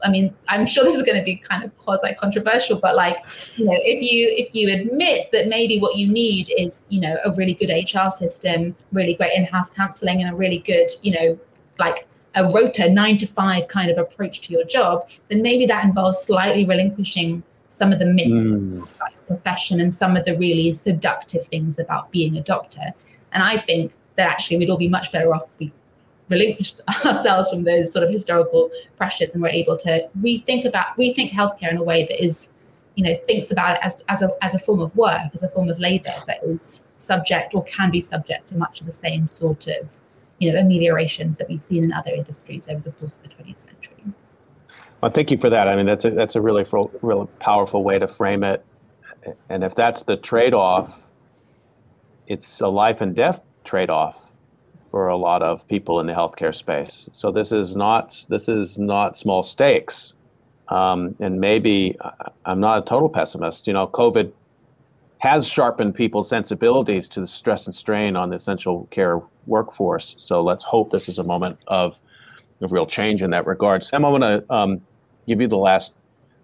I mean, I'm sure this is going to be kind of quasi controversial, but like, you know, if you if you admit that maybe what you need is, you know, a really good HR system, really great in-house counseling, and a really good, you know, like a rota nine to five kind of approach to your job, then maybe that involves slightly relinquishing some of the myths mm. about your profession and some of the really seductive things about being a doctor. And I think that actually we'd all be much better off if we relinquished ourselves from those sort of historical pressures and we're able to rethink about rethink healthcare in a way that is you know thinks about it as, as a as a form of work as a form of labor that is subject or can be subject to much of the same sort of you know ameliorations that we've seen in other industries over the course of the 20th century well thank you for that i mean that's a that's a really really powerful way to frame it and if that's the trade-off it's a life and death trade-off for a lot of people in the healthcare space. So this is not this is not small stakes. Um, and maybe I'm not a total pessimist. You know, COVID has sharpened people's sensibilities to the stress and strain on the essential care workforce. So let's hope this is a moment of, of real change in that regard. Sam, I want to um, give you the last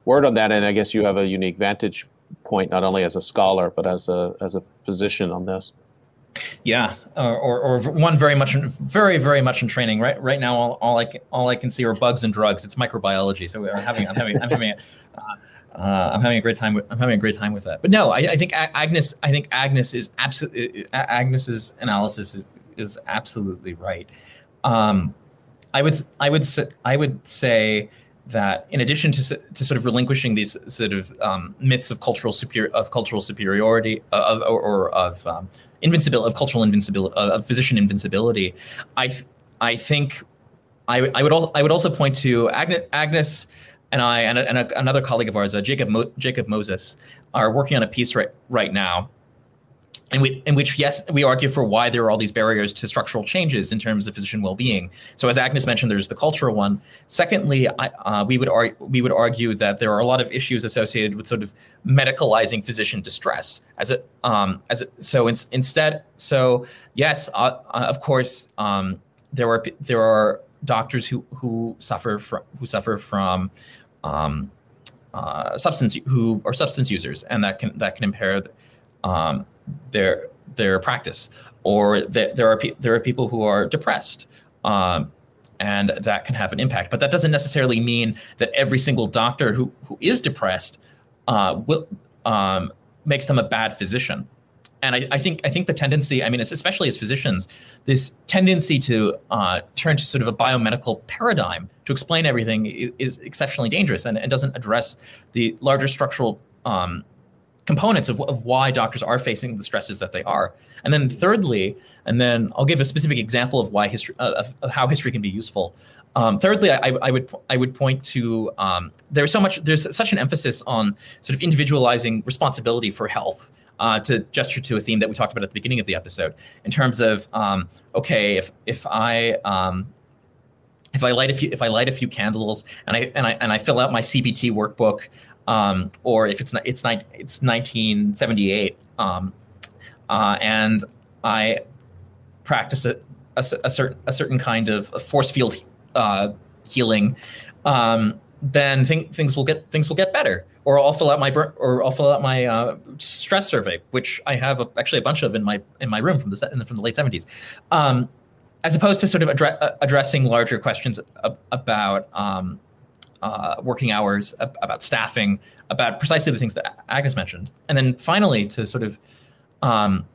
word on that, and I guess you have a unique vantage point not only as a scholar but as a as a physician on this. Yeah, uh, or, or one very much, very, very much in training. Right, right now, all, all I can, all I can see are bugs and drugs. It's microbiology, so I'm having, I'm having, I'm having, uh, uh, I'm having a great time. With, I'm having a great time with that. But no, I, I think Agnes, I think Agnes is absolutely Agnes's analysis is, is absolutely right. Um, I would, I would, I would say that in addition to, to sort of relinquishing these sort of um, myths of cultural superior of cultural superiority uh, of, or, or, of um, invincibility of cultural invincibility uh, of physician invincibility, I I think I, I would al- I would also point to Agnes, Agnes and I and, a, and a, another colleague of ours, uh, Jacob Mo- Jacob Moses, are working on a piece right right now in, we, in which, yes, we argue for why there are all these barriers to structural changes in terms of physician well-being. So, as Agnes mentioned, there's the cultural one. Secondly, I, uh, we would ar- we would argue that there are a lot of issues associated with sort of medicalizing physician distress. As a um, as a, so in, instead, so yes, uh, uh, of course, um, there are there are doctors who who suffer from who suffer from um, uh, substance who are substance users, and that can that can impair. Um, their their practice, or that there are pe- there are people who are depressed. Um, and that can have an impact. But that doesn't necessarily mean that every single doctor who, who is depressed uh, will um, makes them a bad physician. And I, I, think I think the tendency, I mean, especially as physicians, this tendency to uh, turn to sort of a biomedical paradigm to explain everything is, is exceptionally dangerous, and it doesn't address the larger structural um, components of, of why doctors are facing the stresses that they are. And then thirdly, and then I'll give a specific example of why history, uh, of, of, how history can be useful. Um, thirdly, I, I, would I would point to um, there's so much there's such an emphasis on sort of individualizing responsibility for health. Uh, to gesture to a theme that we talked about at the beginning of the episode, in terms of um, okay, if if I um, if I light a few if I light a few candles and I and I and I fill out my CBT workbook, um, or if it's it's it's 1978, um, uh, and I practice a, a, a, certain a certain kind of force field uh, healing, um, then th- things will get things will get better. Or I'll fill out my or I'll fill out my uh, stress survey, which I have a, actually a bunch of in my in my room from the set from the late 70s. Um, as opposed to sort of addre- uh, addressing larger questions about um, uh, working hours, ab- about staffing, about precisely the things that Agnes mentioned, and then finally to sort of um,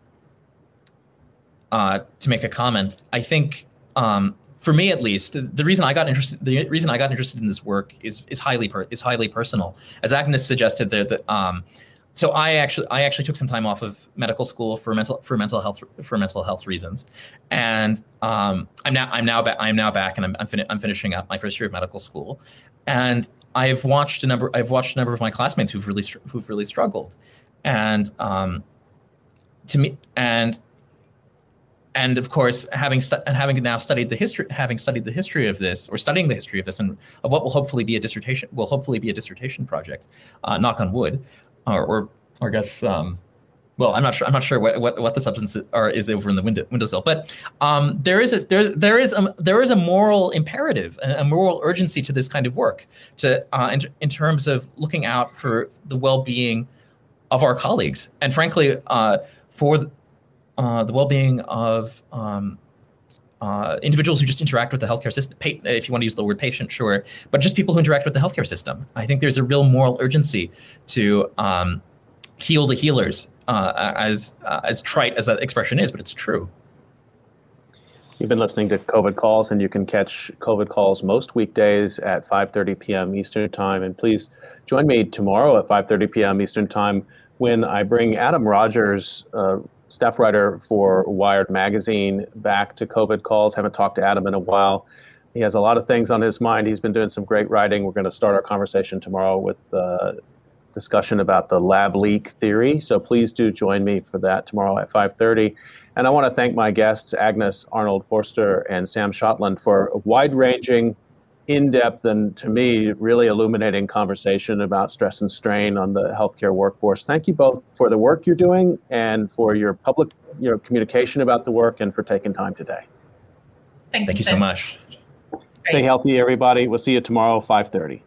uh, to make a comment, I think um, for me at least, the, the, reason I got interested, the reason I got interested in this work is is highly per, is highly personal. As Agnes suggested, there that um, so I actually I actually took some time off of medical school for mental for mental health for mental health reasons, and um, I'm now I'm now back I'm now back and I'm I'm, fin- I'm finishing up my first year of medical school, and I've watched a number I've watched a number of my classmates who've really who've really struggled, and um, to me and and of course having stu- and having now studied the history having studied the history of this or studying the history of this and of what will hopefully be a dissertation will hopefully be a dissertation project uh, knock on wood or or, or I guess um, well, I'm not sure. I'm not sure what, what, what the substance are, is over in the window windowsill, but um, there is a, there there is a, there is a moral imperative, a, moral urgency to this kind of work, to uh, in, in terms of looking out for the well-being of our colleagues, and frankly, uh, for uh, the well-being of um, uh, individuals who just interact with the healthcare system, if you want to use the word patient, sure, but just people who interact with the healthcare system. I think there's a real moral urgency to um, heal the healers, uh, as uh, as trite as that expression is, but it's true. You've been listening to COVID Calls, and you can catch COVID Calls most weekdays at 5:30 p.m. Eastern Time. And please join me tomorrow at 5:30 p.m. Eastern Time when I bring Adam Rogers, uh, staff writer for Wired Magazine, back to COVID Calls. Haven't talked to Adam in a while. He has a lot of things on his mind. He's been doing some great writing. We're going to start our conversation tomorrow with uh, discussion about the lab leak theory. So please do join me for that tomorrow at 5:30. And I want to thank my guests Agnes Arnold Forster and Sam Schotland for a in depth and to me, really illuminating conversation about stress and strain on the healthcare workforce. Thank you both for the work you're doing and for your public you know, communication about the work and for taking time today. Thank, you. Thank you so much. Stay healthy, everybody. We'll see you tomorrow, 530.